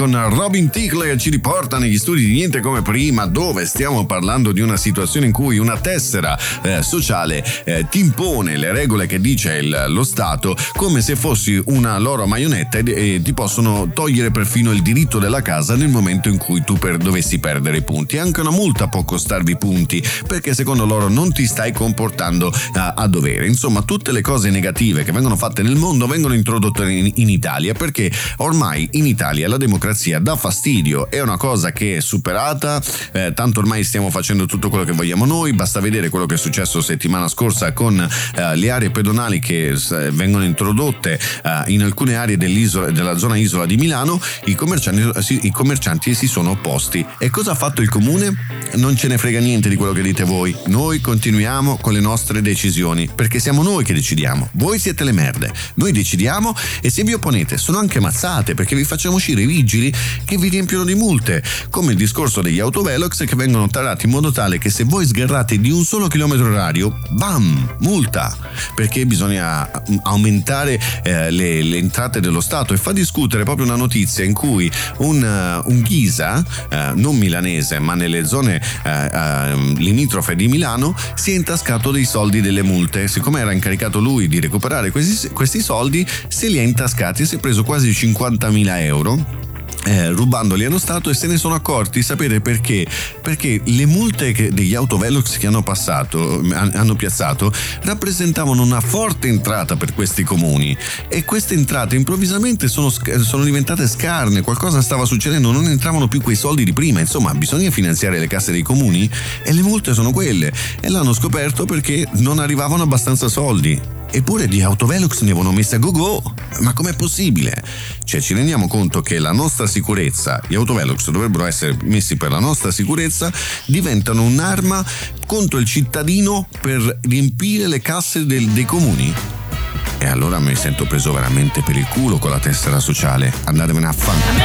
con Robin Tickler ci riporta negli studi di Niente come prima dove stiamo parlando di una situazione in cui una tessera eh, sociale eh, ti impone le regole che dice il, lo Stato come se fossi una loro maionetta e, e, ti possono togliere perfino il diritto della casa nel momento in cui tu per, dovessi perdere i punti. Anche una multa può costarvi punti perché secondo loro non ti stai comportando a, a dovere. Insomma, tutte le cose negative che vengono fatte nel mondo vengono introdotte in, in Italia perché ormai in Italia la democrazia dà fastidio, è una cosa che è superata, eh, tanto ormai stiamo facendo tutto quello che vogliamo noi, basta vedere quello che è successo settimana scorsa con eh, le aree pedonali che eh, vengono introdotte eh, in alcune aree della zona isola di Milano, i commercianti, si, i commercianti si sono opposti. E cosa ha fatto il comune? Non ce ne frega niente di quello che dite voi, noi continuiamo con le nostre decisioni, perché siamo noi che decidiamo, voi siete le merde, noi decidiamo e se vi opponete sono anche mazzate perché vi facciamo uscire i vigili che vi riempiono di multe, come il discorso degli autovelox che vengono tarati in modo tale che se voi sgarrate di un solo chilometro orario, bam, multa, perché bisogna aumentare eh, le, le, entrate dello Stato. E fa discutere proprio una notizia in cui un, uh, un Ghisa, uh, non milanese ma nelle zone uh, limitrofe di Milano, si è intascato dei soldi delle multe, siccome era incaricato lui di recuperare questi, questi soldi, se li ha intascati e si è preso quasi 50.000 euro eh, rubandoli allo Stato e se ne sono accorti, sapete perché? Perché le multe che degli autovelox che hanno passato, hanno piazzato, rappresentavano una forte entrata per questi comuni e queste entrate improvvisamente sono, sono diventate scarne, qualcosa stava succedendo, non entravano più quei soldi di prima, insomma bisogna finanziare le casse dei comuni e le multe sono quelle e l'hanno scoperto perché non arrivavano abbastanza soldi Eppure di Autovelox ne avevano messe a go-go. Ma com'è possibile? Cioè ci rendiamo conto che la nostra sicurezza, gli Autovelox dovrebbero essere messi per la nostra sicurezza, diventano un'arma contro il cittadino per riempire le casse del, dei comuni? E allora mi sento preso veramente per il culo con la tessera sociale. Andatevene a fanculo.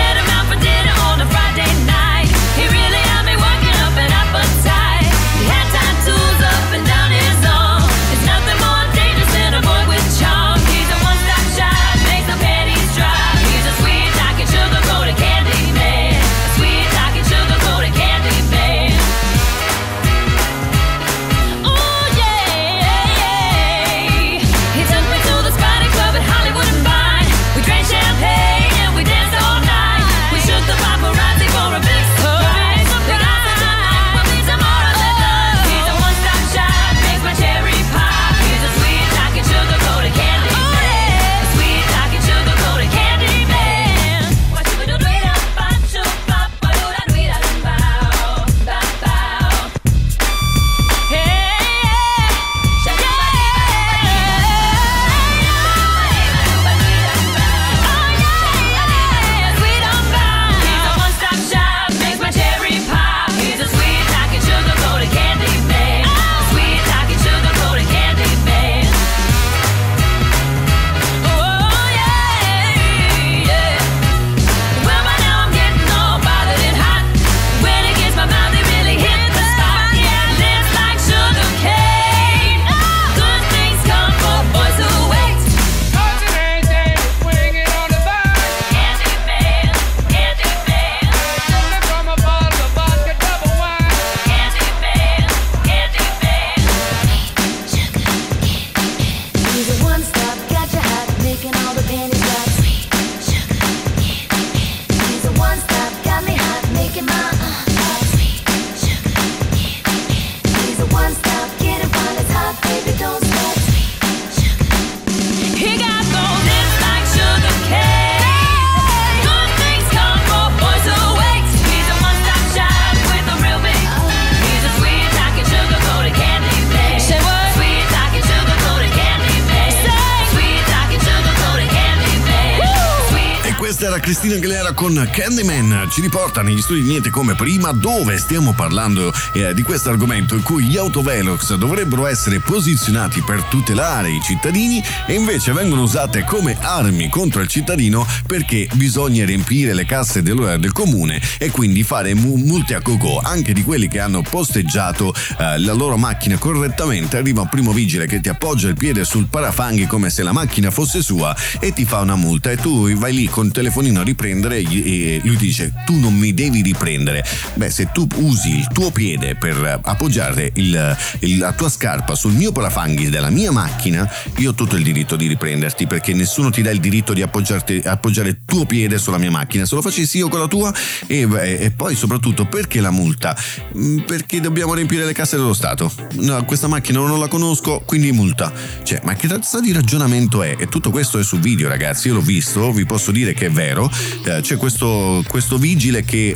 Cristina Aguilera con Candyman. Ci riporta negli studi di niente come prima dove stiamo parlando eh, di questo argomento in cui gli autovelox dovrebbero essere posizionati per tutelare i cittadini e invece vengono usate come armi contro il cittadino perché bisogna riempire le casse del, del comune e quindi fare multe a cocò. Anche di quelli che hanno posteggiato eh, la loro macchina correttamente arriva un primo vigile che ti appoggia il piede sul parafanghi come se la macchina fosse sua e ti fa una multa. E tu vai lì con telefonino continuino a riprendere e lui dice tu non mi devi riprendere. Beh, se tu usi il tuo piede per appoggiare il, il, la tua scarpa sul mio parafanghi della mia macchina, io ho tutto il diritto di riprenderti perché nessuno ti dà il diritto di appoggiare il tuo piede sulla mia macchina. Se lo facessi io con la tua e, e poi soprattutto perché la multa? Mm, perché dobbiamo riempire le casse dello Stato. No, questa macchina non la conosco, quindi multa. Cioè, ma che razza di ragionamento è? E tutto questo è su video, ragazzi. Io l'ho visto, vi posso dire che è vero. Eh, c'è questo, questo, vigile che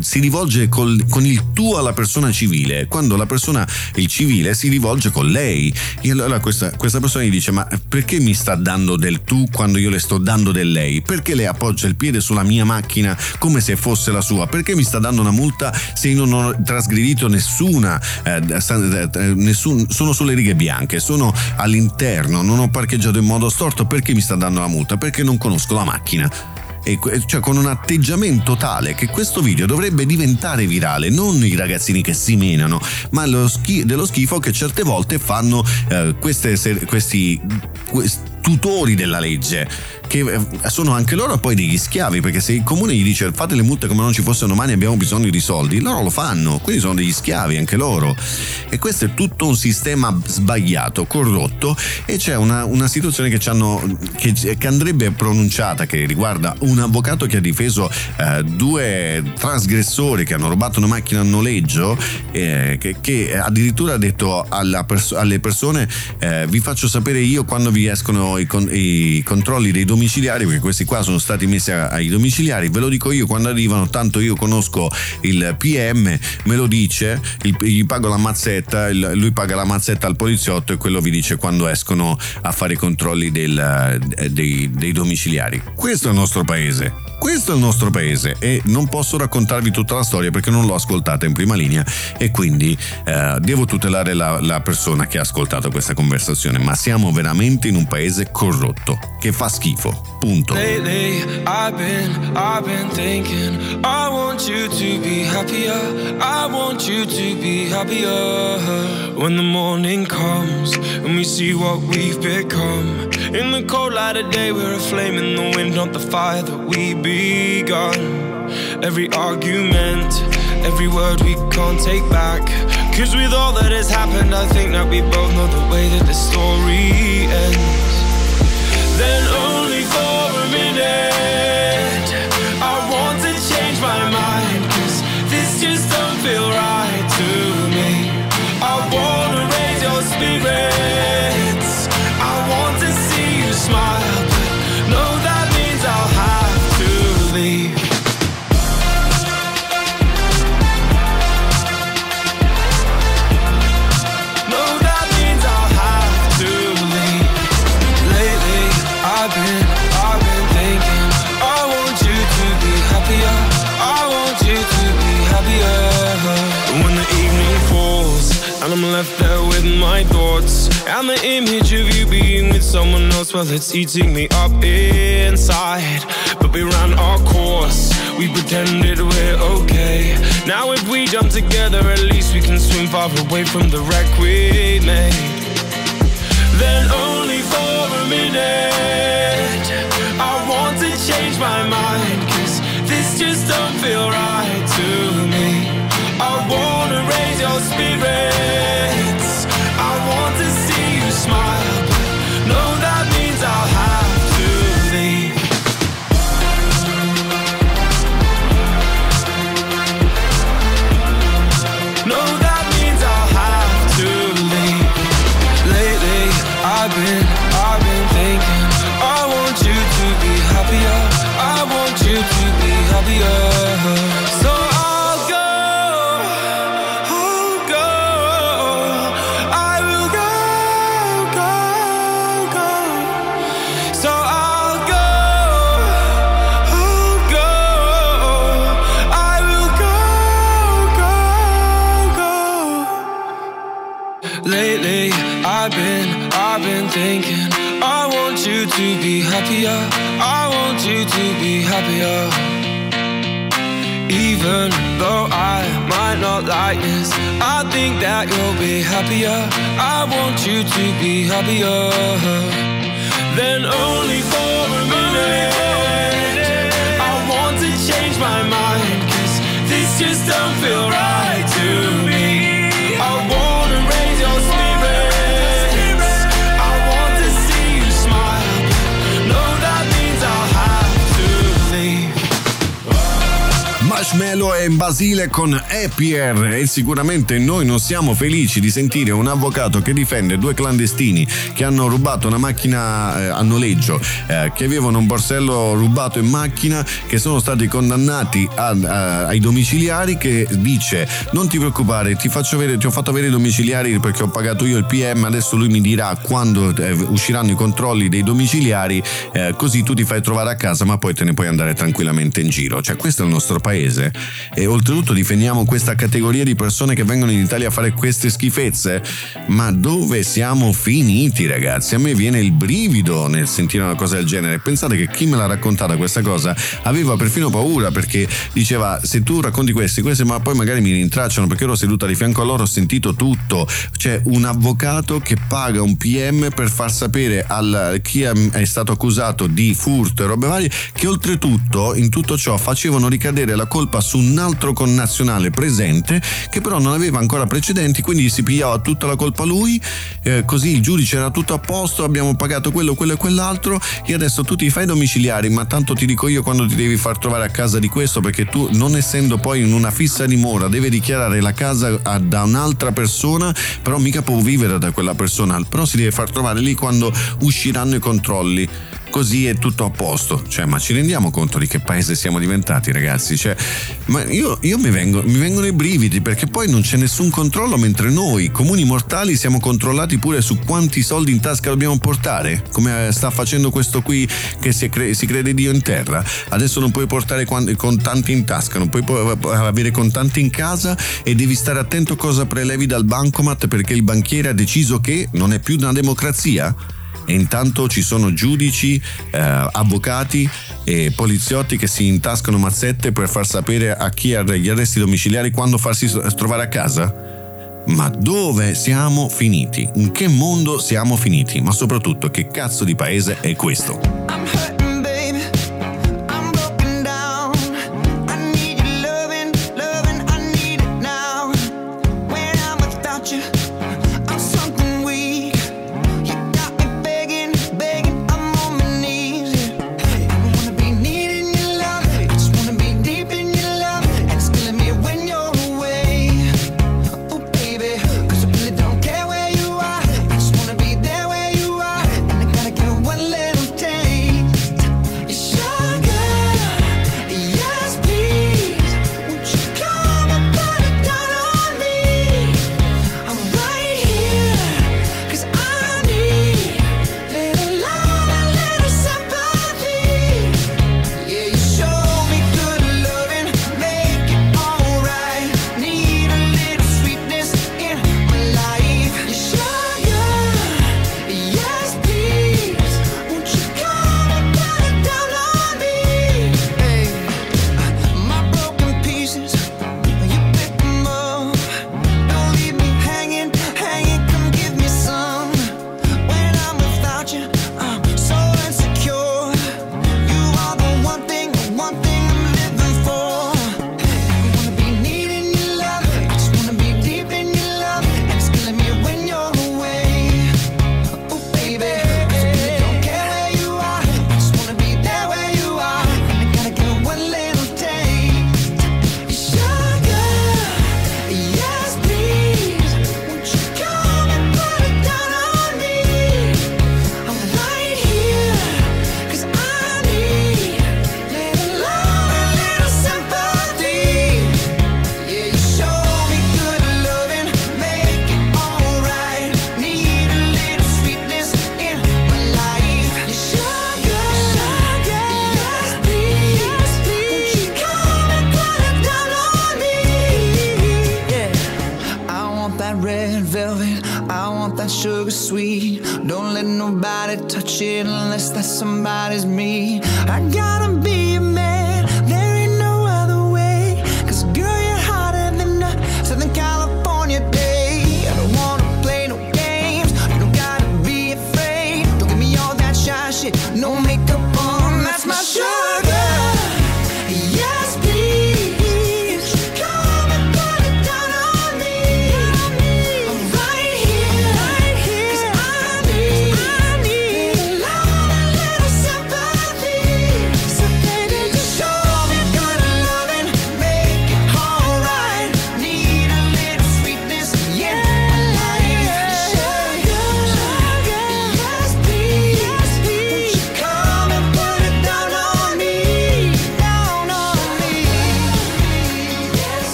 si rivolge col, con il tu alla persona civile, quando la persona, il civile, si rivolge con lei. E allora questa, questa persona gli dice: Ma perché mi sta dando del tu quando io le sto dando del lei? Perché lei appoggia il piede sulla mia macchina come se fosse la sua? Perché mi sta dando una multa se io non ho trasgredito nessuna, eh, eh, nessun, sono sulle righe bianche, sono all'interno, non ho parcheggiato in modo storto, perché mi sta dando la multa? Perché non conosco la macchina e cioè con un atteggiamento tale che questo video dovrebbe diventare virale, non i ragazzini che si menano, ma dello schifo che certe volte fanno eh, queste, questi, questi tutori della legge che eh, sono anche loro poi degli schiavi perché se il comune gli dice fate le multe come non ci fossero domani abbiamo bisogno di soldi loro lo fanno. Quindi sono degli schiavi anche loro. E questo è tutto un sistema sbagliato corrotto e c'è una, una situazione che, che, che, andrebbe pronunciata che riguarda un avvocato che ha difeso eh, due trasgressori che hanno rubato una macchina a noleggio eh, che, che, addirittura ha detto pers- alle persone eh, vi faccio sapere io quando vi escono i, con- i controlli dei domiciliari, perché questi qua sono stati messi ai domiciliari, ve lo dico io quando arrivano, tanto io conosco il PM, me lo dice, gli pago la mazzetta, lui paga la mazzetta al poliziotto e quello vi dice quando escono a fare i controlli del, dei, dei domiciliari. Questo è il nostro paese. Questo è il nostro paese e non posso raccontarvi tutta la storia perché non l'ho ascoltata in prima linea e quindi eh, devo tutelare la, la, persona che ha ascoltato questa conversazione, ma siamo veramente in un paese corrotto che fa schifo. Punto. Lately, I've been, I've been thinking, I want you to be happier, I want you to be happier. When the morning comes and we see what we've become. In the cold light of day, we're a flame in the wind, not the fire that we begun. Every argument, every word we can't take back. Cause with all that has happened, I think that we both know the way that the story ends. Then only for a minute, someone else, well, it's eating me up inside. But we ran our course. We pretended we're okay. Now if we jump together, at least we can swim far away from the wreck we made then only for a minute. I want to change my mind, cause this just don't feel right to me. I wanna raise your spirits. out like this. I think that you'll be happier. I want you to be happier. Then only for a minute. I want to change my mind, cause this just don't feel right. Marshmello e Basile con Happier e sicuramente noi non siamo felici di sentire un avvocato che difende due clandestini che hanno rubato una macchina eh, a noleggio, eh, che avevano un borsello rubato in macchina, che sono stati condannati a- a- ai domiciliari che dice non ti preoccupare ti, avere, ti ho fatto avere i domiciliari perché ho pagato io il PM, adesso lui mi dirà quando eh, usciranno i controlli dei domiciliari eh, così tu ti fai trovare a casa ma poi te ne puoi andare tranquillamente in giro. Cioè questo è il nostro paese e oltretutto difendiamo questa categoria di persone che vengono in Italia a fare queste schifezze. Ma dove siamo finiti ragazzi? A me viene il brivido nel sentire una cosa del genere. Pensate che chi me l'ha raccontata questa cosa aveva perfino paura perché diceva se tu racconti questi, questi ma poi magari mi rintracciano perché ero seduta di fianco a loro, ho sentito tutto. C'è un avvocato che paga un PM per far sapere a chi è stato accusato di furto e robe varie che oltretutto in tutto ciò facevano ricadere la colpa su un altro connazionale presente che però non aveva ancora precedenti quindi si pigliava tutta la colpa lui. Eh, così il giudice era tutto a posto abbiamo pagato quello quello e quell'altro. E adesso tu ti fai domiciliari ma tanto ti dico io quando ti devi far trovare a casa di questo perché tu non essendo poi in una fissa dimora devi dichiarare la casa a- da un'altra persona però mica può vivere da quella persona. Però si deve far trovare lì quando usciranno i controlli così è tutto a posto. Cioè, ma ci rendiamo conto di che paese siamo diventati, ragazzi? Cioè, ma io, io mi, vengo- mi vengono i brividi perché poi non c'è nessun controllo, mentre noi, comuni mortali, siamo controllati pure su quanti soldi in tasca dobbiamo portare, come eh, sta facendo questo qui che si, cre- si crede Dio in terra. Adesso non puoi portare contanti in tasca, non puoi avere contanti in casa e devi stare attento cosa prelevi dal bancomat perché il banchiere ha deciso che non è più una democrazia e intanto ci sono giudici, eh, avvocati e poliziotti che si intascano mazzette per far sapere a chi ha gli arresti domiciliari quando farsi trovare a casa? Ma dove siamo finiti? In che mondo siamo finiti? Ma soprattutto che cazzo di paese è questo?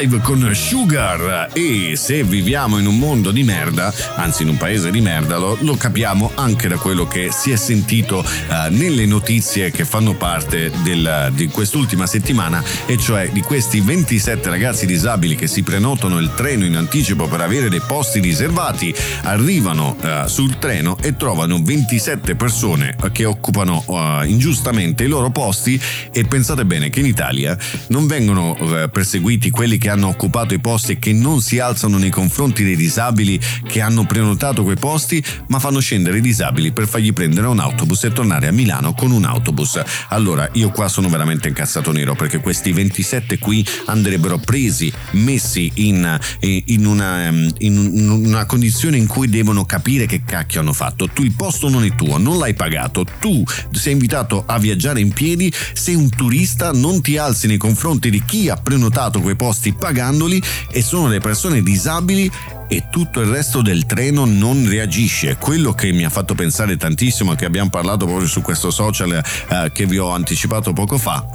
5 con Sugar e se viviamo in un mondo di merda, anzi in un paese di merda, lo, lo capiamo anche da quello che si è sentito uh, nelle notizie che fanno parte del, di quest'ultima settimana e cioè di questi 27 ragazzi disabili che si prenotano il treno in anticipo per avere dei posti riservati, arrivano uh, sul treno e trovano 27 persone che occupano uh, ingiustamente i loro posti. E pensate bene che in Italia non vengono perseguiti quelli che hanno occupato i posti e che non si alzano nei confronti dei disabili che hanno prenotato quei posti, ma fanno scendere i disabili per fargli prendere un autobus e tornare a Milano con un autobus. Allora, io qua sono veramente incazzato nero perché questi 27 qui andrebbero presi, messi in, eh, in, una, mm, in una condizione in cui devono capire che cacchio hanno fatto. Tu il posto non è tuo, non l'hai pagato, tu sei invitato a viaggiare in piedi, sei un turista, non ti alzi nei confronti di chi ha prenotato quei posti pagandoli e sono le persone disabili e tutto il resto del treno non reagisce. Quello che mi ha fatto pensare tantissimo, che abbiamo parlato proprio su questo social eh, che vi ho anticipato poco fa,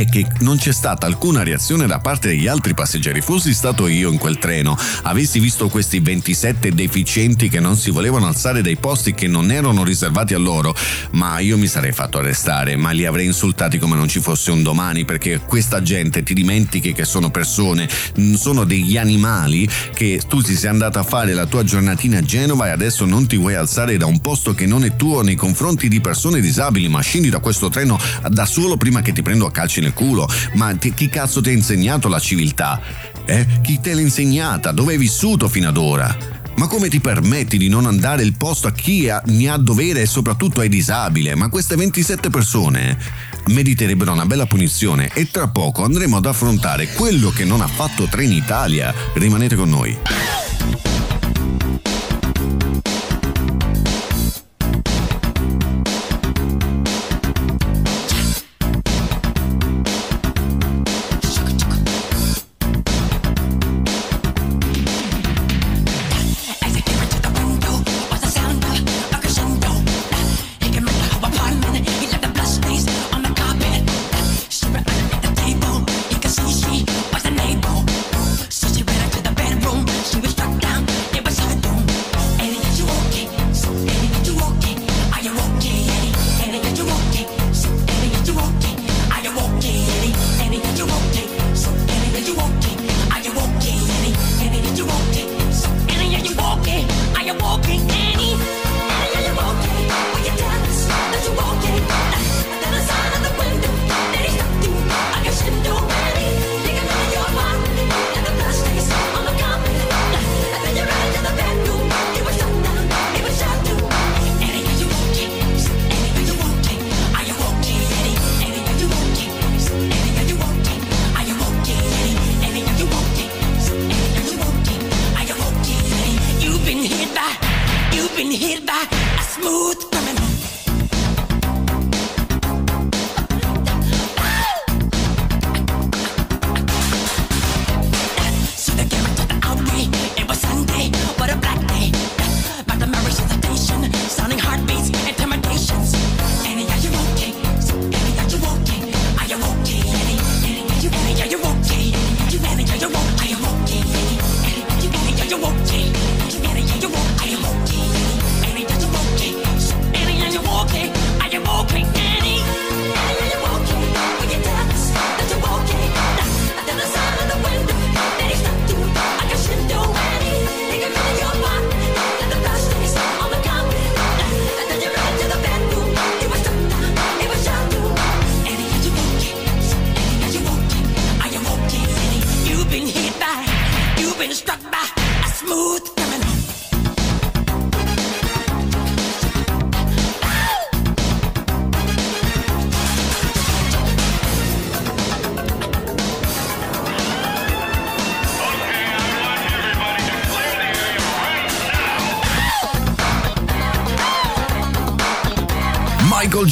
è che non c'è stata alcuna reazione da parte degli altri passeggeri. Fossi stato io in quel treno, avessi visto questi 27 deficienti che non si volevano alzare dai posti che non erano riservati a loro, ma io mi sarei fatto arrestare, ma li avrei insultati come non ci fosse un domani, perché questa gente ti dimentichi che sono persone, sono degli animali che tu ti sei andata a fare la tua giornatina a Genova e adesso non ti vuoi alzare da un posto che non è tuo nei confronti di persone disabili, ma scendi da questo treno da solo prima che ti prendo a calci nel culo. Ma ti, chi cazzo ti ha insegnato la civiltà? Eh? Chi te l'ha insegnata? Dove hai vissuto fino ad ora? Ma come ti permetti di non andare il posto a chi ne ha dovere e soprattutto ai disabili? Ma queste 27 persone meriterebbero una bella punizione e tra poco andremo ad affrontare quello che non ha fatto Trenitalia. Rimanete con noi.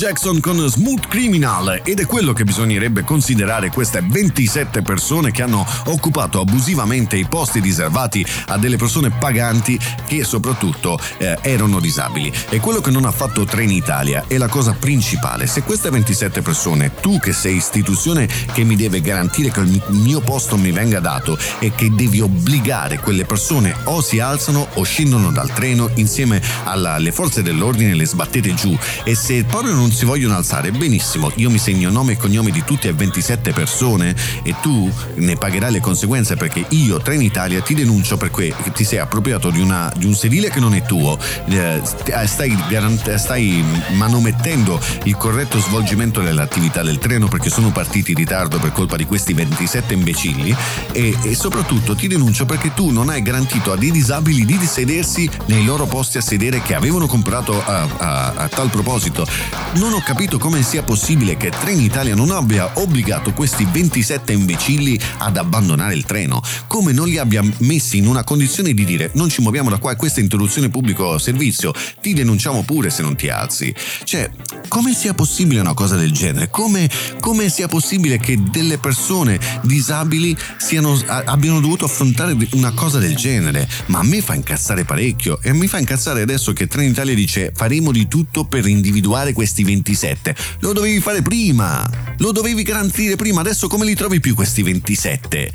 Jackson con Smooth Criminal ed è quello che bisognerebbe considerare queste 27 persone che hanno occupato abusivamente i posti riservati a delle persone paganti che soprattutto eh, erano disabili. E quello che non ha fatto Trenitalia è la cosa principale. Se queste 27 persone, tu che sei istituzione che mi deve garantire che il mio posto mi venga dato e che devi obbligare quelle persone o si alzano o scendono dal treno insieme alle forze dell'ordine le sbattete giù e se proprio non si vogliono alzare benissimo io mi segno nome e cognome di tutte e 27 persone e tu ne pagherai le conseguenze perché io Trenitalia ti denuncio perché ti sei appropriato di, una, di un sedile che non è tuo eh, stai, garant- stai manomettendo il corretto svolgimento dell'attività del treno perché sono partiti in ritardo per colpa di questi 27 imbecilli e, e soprattutto ti denuncio perché tu non hai garantito a dei disabili di sedersi nei loro posti a sedere che avevano comprato a, a, a tal proposito. Non ho capito come sia possibile che Trenitalia non abbia obbligato questi 27 imbecilli ad abbandonare il treno, come non li abbia messi in una condizione di dire non ci muoviamo da qua, questa interruzione pubblico servizio, ti denunciamo pure se non ti alzi. Cioè, come sia possibile una cosa del genere? Come, come sia possibile che delle persone disabili siano, abbiano dovuto affrontare una cosa del genere? Ma a me fa incazzare parecchio e mi fa incazzare adesso che Trenitalia dice faremo di tutto per individuare questi 27. Lo dovevi fare prima, lo dovevi garantire prima, adesso come li trovi più questi 27?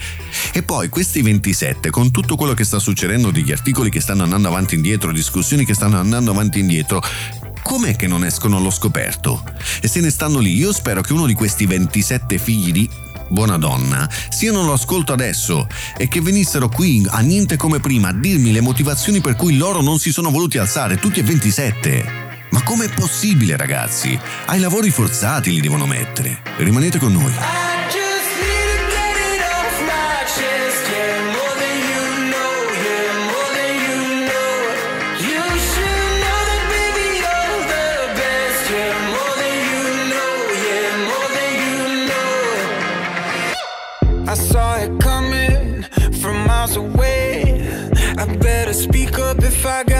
E poi questi 27, con tutto quello che sta succedendo, degli articoli che stanno andando avanti e indietro, discussioni che stanno andando avanti e indietro, com'è che non escono allo scoperto? E se ne stanno lì, io spero che uno di questi 27 figli di buona donna, siano all'ascolto adesso e che venissero qui a niente come prima a dirmi le motivazioni per cui loro non si sono voluti alzare, tutti e 27. Ma com'è possibile, ragazzi? Ai lavori forzati li devono mettere. Rimanete con noi.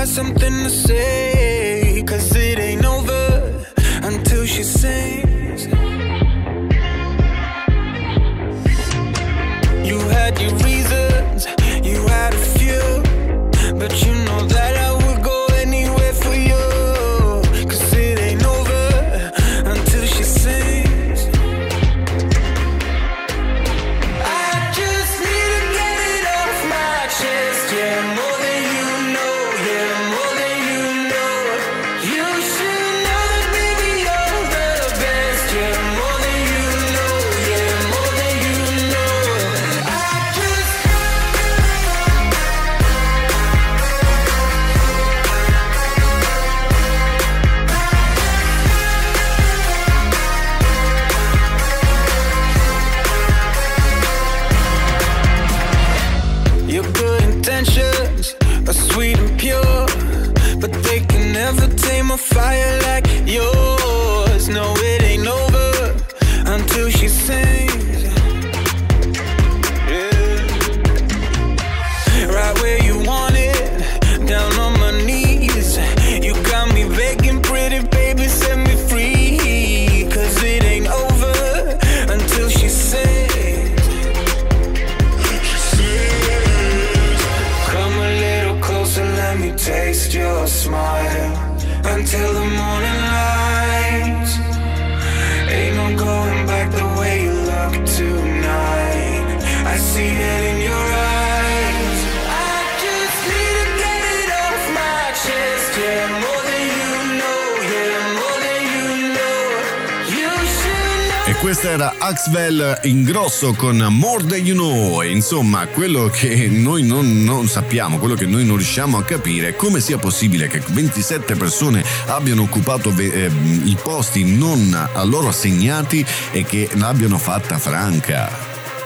Something to say. Era Axwell in grosso con More Than You Know. E Insomma, quello che noi non, non sappiamo, quello che noi non riusciamo a capire è come sia possibile che 27 persone abbiano occupato eh, i posti non a loro assegnati e che l'abbiano fatta franca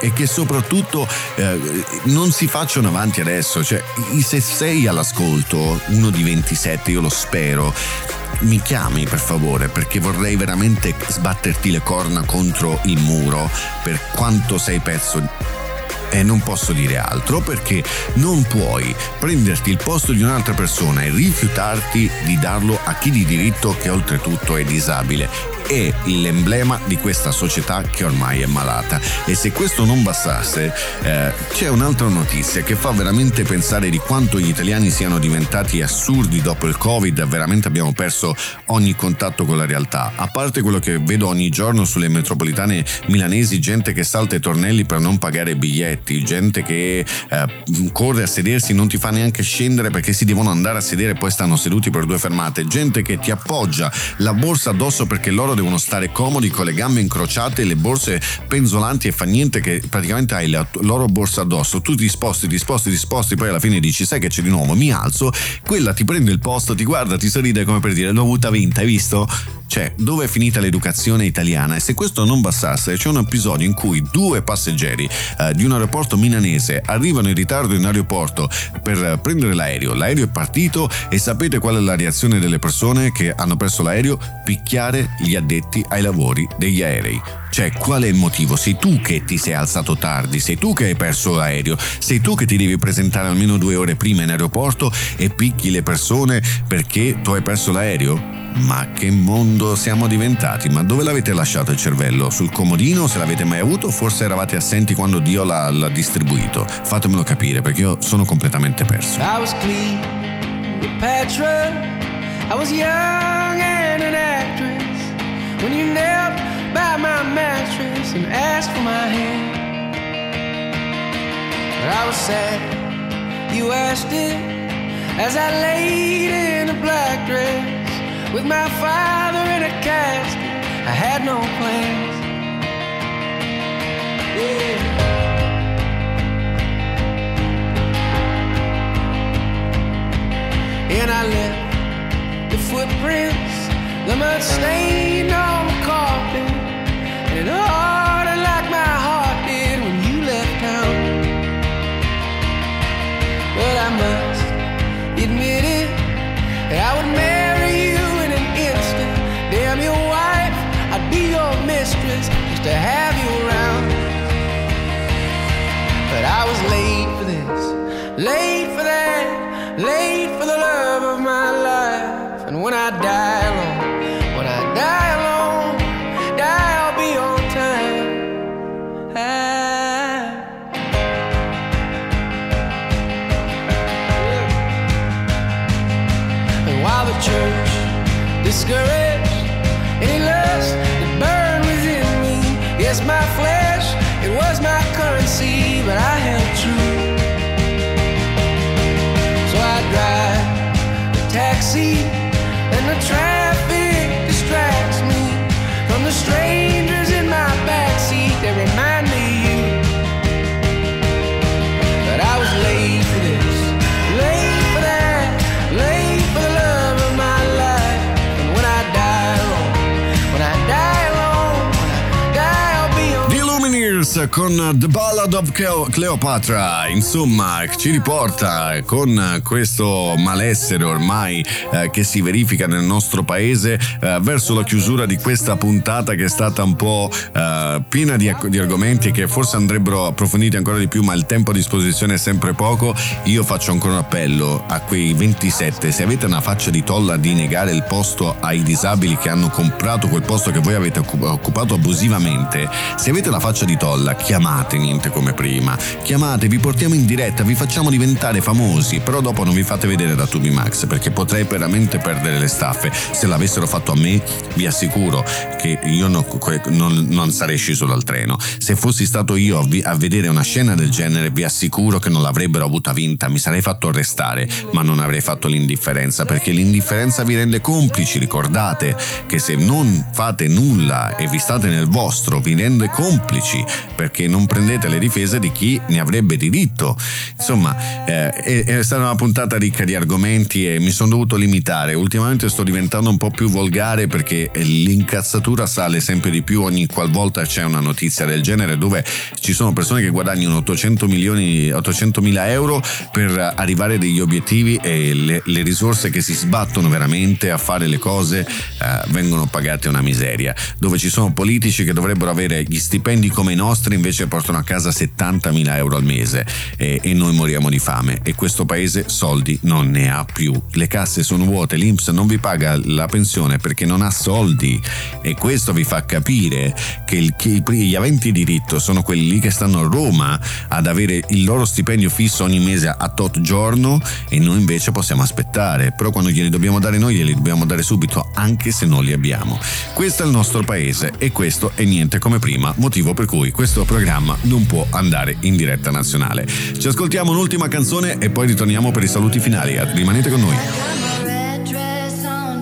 e che soprattutto eh, non si facciano avanti adesso. Cioè, se sei all'ascolto, uno di 27, io lo spero, mi chiami per favore perché vorrei veramente sbatterti le corna contro il muro per quanto sei pezzo e non posso dire altro perché non puoi prenderti il posto di un'altra persona e rifiutarti di darlo a chi di diritto che oltretutto è disabile è l'emblema di questa società che ormai è malata. E se questo non bastasse, eh, c'è un'altra notizia che fa veramente pensare di quanto gli italiani siano diventati assurdi dopo il Covid, veramente abbiamo perso ogni contatto con la realtà. A parte quello che vedo ogni giorno sulle metropolitane milanesi, gente che salta i tornelli per non pagare biglietti, gente che eh, corre a sedersi, non ti fa neanche scendere perché si devono andare a sedere e poi stanno seduti per due fermate, gente che ti appoggia la borsa addosso perché loro devono stare comodi con le gambe incrociate, le borse penzolanti e fa niente che praticamente hai la loro borsa addosso, tu ti sposti, ti sposti, ti sposti, poi alla fine dici sai che c'è di nuovo, mi alzo, quella ti prende il posto, ti guarda, ti sorride come per dire l'ho avuta vinta, hai visto? Cioè, dove è finita l'educazione italiana? E se questo non bastasse, c'è un episodio in cui due passeggeri eh, di un aeroporto milanese arrivano in ritardo in aeroporto per prendere l'aereo. L'aereo è partito e sapete qual è la reazione delle persone che hanno perso l'aereo? Picchiare gli addetti ai lavori degli aerei. Cioè, qual è il motivo? Sei tu che ti sei alzato tardi, sei tu che hai perso l'aereo, sei tu che ti devi presentare almeno due ore prima in aeroporto e picchi le persone perché tu hai perso l'aereo? Ma che mondo siamo diventati? Ma dove l'avete lasciato il cervello? Sul comodino? Se l'avete mai avuto? Forse eravate assenti quando Dio l'ha, l'ha distribuito? Fatemelo capire perché io sono completamente perso. I was clean with Petra. I was young and an actress. When you knelt by my mattress and asked for my hand. But I was sad. You asked it as I laid in a black dress. With my father in a casket, I had no plans. Yeah. And I left the footprints, the mud stain on it hardened Con The Ballad of Cleo- Cleopatra, insomma, ci riporta con questo malessere ormai eh, che si verifica nel nostro paese eh, verso la chiusura di questa puntata che è stata un po' eh, piena di, di argomenti che forse andrebbero approfonditi ancora di più, ma il tempo a disposizione è sempre poco. Io faccio ancora un appello a quei 27, se avete una faccia di tolla di negare il posto ai disabili che hanno comprato quel posto che voi avete occup- occupato abusivamente, se avete la faccia di tolla, chiamate niente come prima. Chiamate, vi portiamo in diretta, vi facciamo diventare famosi, però dopo non vi fate vedere da Tubi Max perché potrei veramente perdere le staffe. Se l'avessero fatto a me, vi assicuro che io no- que- non, non sarei sceso dal treno. Se fossi stato io a, vi- a vedere una scena del genere, vi assicuro che non l'avrebbero avuta vinta, mi sarei fatto arrestare, ma non avrei fatto l'indifferenza perché l'indifferenza vi rende complici. Ricordate che se non fate nulla e vi state nel vostro, vi rende complici perché non prendete le difese di chi ne avrebbe diritto. Insomma, eh, è, stata una puntata ricca di argomenti e mi sono dovuto limitare. Ultimamente sto diventando un po' più volgare perché l'incazzatura sale sempre di più ogni qualvolta c'è una notizia del genere dove ci sono persone che guadagnano 800 milioni 800 mila euro per arrivare a degli obiettivi e le, le risorse che si sbattono veramente a fare le cose eh, vengono pagate una miseria dove ci sono politici che dovrebbero avere gli stipendi come i nostri invece portano a casa 70 mila euro al mese e, e noi moriamo di fame. E questo paese soldi non ne ha più. Le casse sono vuote l'Inps non vi paga la pensione perché non ha soldi. E questo vi fa capire che, il, che gli aventi diritto sono quelli lì che stanno a Roma ad avere il loro stipendio fisso ogni mese a tot giorno e noi invece possiamo aspettare. Però quando glieli dobbiamo dare noi glieli dobbiamo dare subito anche se non li abbiamo. Questo è il nostro paese e questo è niente come prima motivo per cui questo programma non può andare in diretta nazionale. Ci ascoltiamo un'ultima canzone e poi ritorniamo per i saluti finali. Rimanete con noi. Red dress on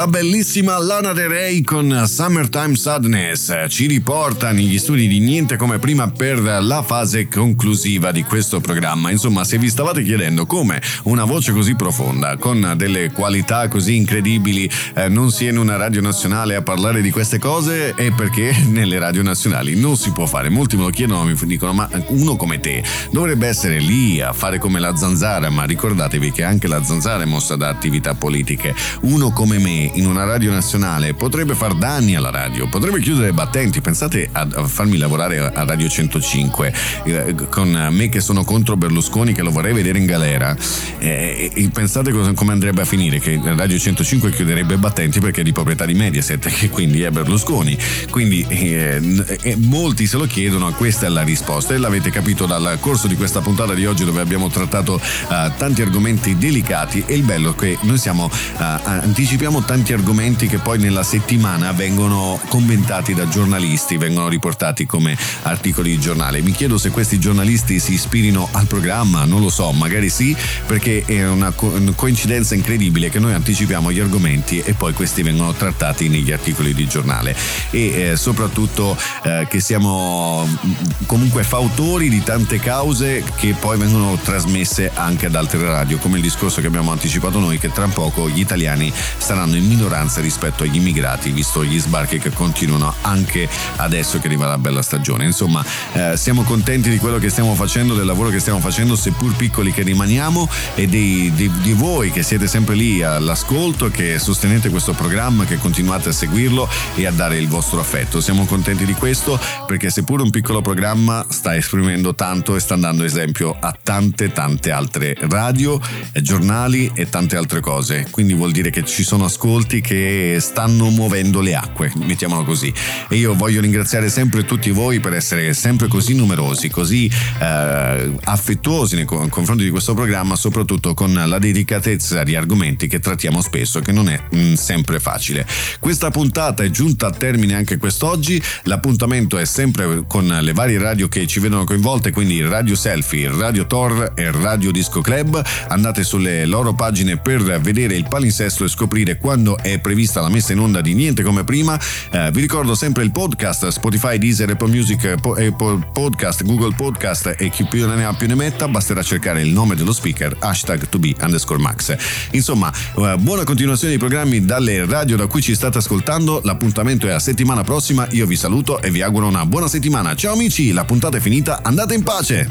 La bellissima Lana Del Rey con Summertime Sadness ci riporta negli studi di Niente come prima per la fase conclusiva di questo programma. Insomma, se vi stavate chiedendo come una voce così profonda, con delle qualità così incredibili, eh, non sia in una radio nazionale a parlare di queste cose, è perché nelle radio nazionali non si può fare. Molti me lo chiedono, mi dicono, ma uno come te dovrebbe essere lì a fare come la zanzara, ma ricordatevi che anche la zanzara è mossa da attività politiche. Uno come me in una radio nazionale potrebbe far danni alla radio, potrebbe chiudere battenti. Pensate a, farmi lavorare a Radio 105 eh, con me che sono contro Berlusconi che lo vorrei vedere in galera. Eh, e pensate cosa- come andrebbe a finire che Radio 105 chiuderebbe battenti perché è di proprietà di Mediaset che quindi è Berlusconi. Quindi eh, eh, molti se lo chiedono, questa è la risposta e l'avete capito dal corso di questa puntata di oggi dove abbiamo trattato eh, tanti argomenti delicati e il bello è che noi siamo eh, anticipiamo tanti argomenti che poi nella settimana vengono commentati da giornalisti, vengono riportati come articoli di giornale. Mi chiedo se questi giornalisti si ispirino al programma, non lo so, magari sì, perché è una coincidenza incredibile che noi anticipiamo gli argomenti e poi questi vengono trattati negli articoli di giornale e eh, soprattutto eh, che siamo mm, comunque fautori di tante cause che poi vengono trasmesse anche ad altre radio, come il discorso che abbiamo anticipato noi che tra poco gli italiani saranno in minoranza rispetto agli immigrati, visto gli sbarchi che continuano anche adesso che arriva la bella stagione. Insomma, eh, siamo contenti di quello che stiamo facendo, del lavoro che stiamo facendo, seppur piccoli che rimaniamo, e dei- di, di voi che siete sempre lì all'ascolto, che sostenete questo programma, che continuate a seguirlo e a dare il vostro affetto. Siamo contenti di questo perché seppur un piccolo programma sta esprimendo tanto e sta dando esempio a tante tante altre radio, giornali e tante altre cose. Quindi vuol dire che ci sono ascolti ascolti che stanno muovendo le acque, mettiamolo così. E io voglio ringraziare sempre tutti voi per essere sempre così numerosi, così eh, affettuosi nei confronti di questo programma, soprattutto con la dedicatezza di argomenti che trattiamo spesso, che non è mh, mm, sempre facile. Questa puntata è giunta a termine anche quest'oggi, l'appuntamento è sempre con le varie radio che ci vedono coinvolte, quindi Radio Selfie, Radio Tor e Radio Disco Club. Andate sulle loro pagine per vedere il palinsesto e scoprire quando è prevista la messa in onda di Niente come prima. Eh, vi ricordo sempre il podcast Spotify, Deezer, Apple Music, Apple Podcast, Google Podcast e chi più ne ha più ne metta. Basterà cercare il nome dello speaker, hashtag to be underscore max. Insomma, eh, buona continuazione dei programmi dalle radio da cui ci state ascoltando. L'appuntamento è a settimana prossima. Io vi saluto e vi auguro una buona settimana. Ciao amici, la puntata è finita. Andate in pace.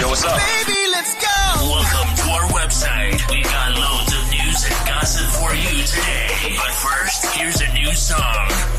Yo, what's up? Baby, let's go. Welcome to our website. We got new song.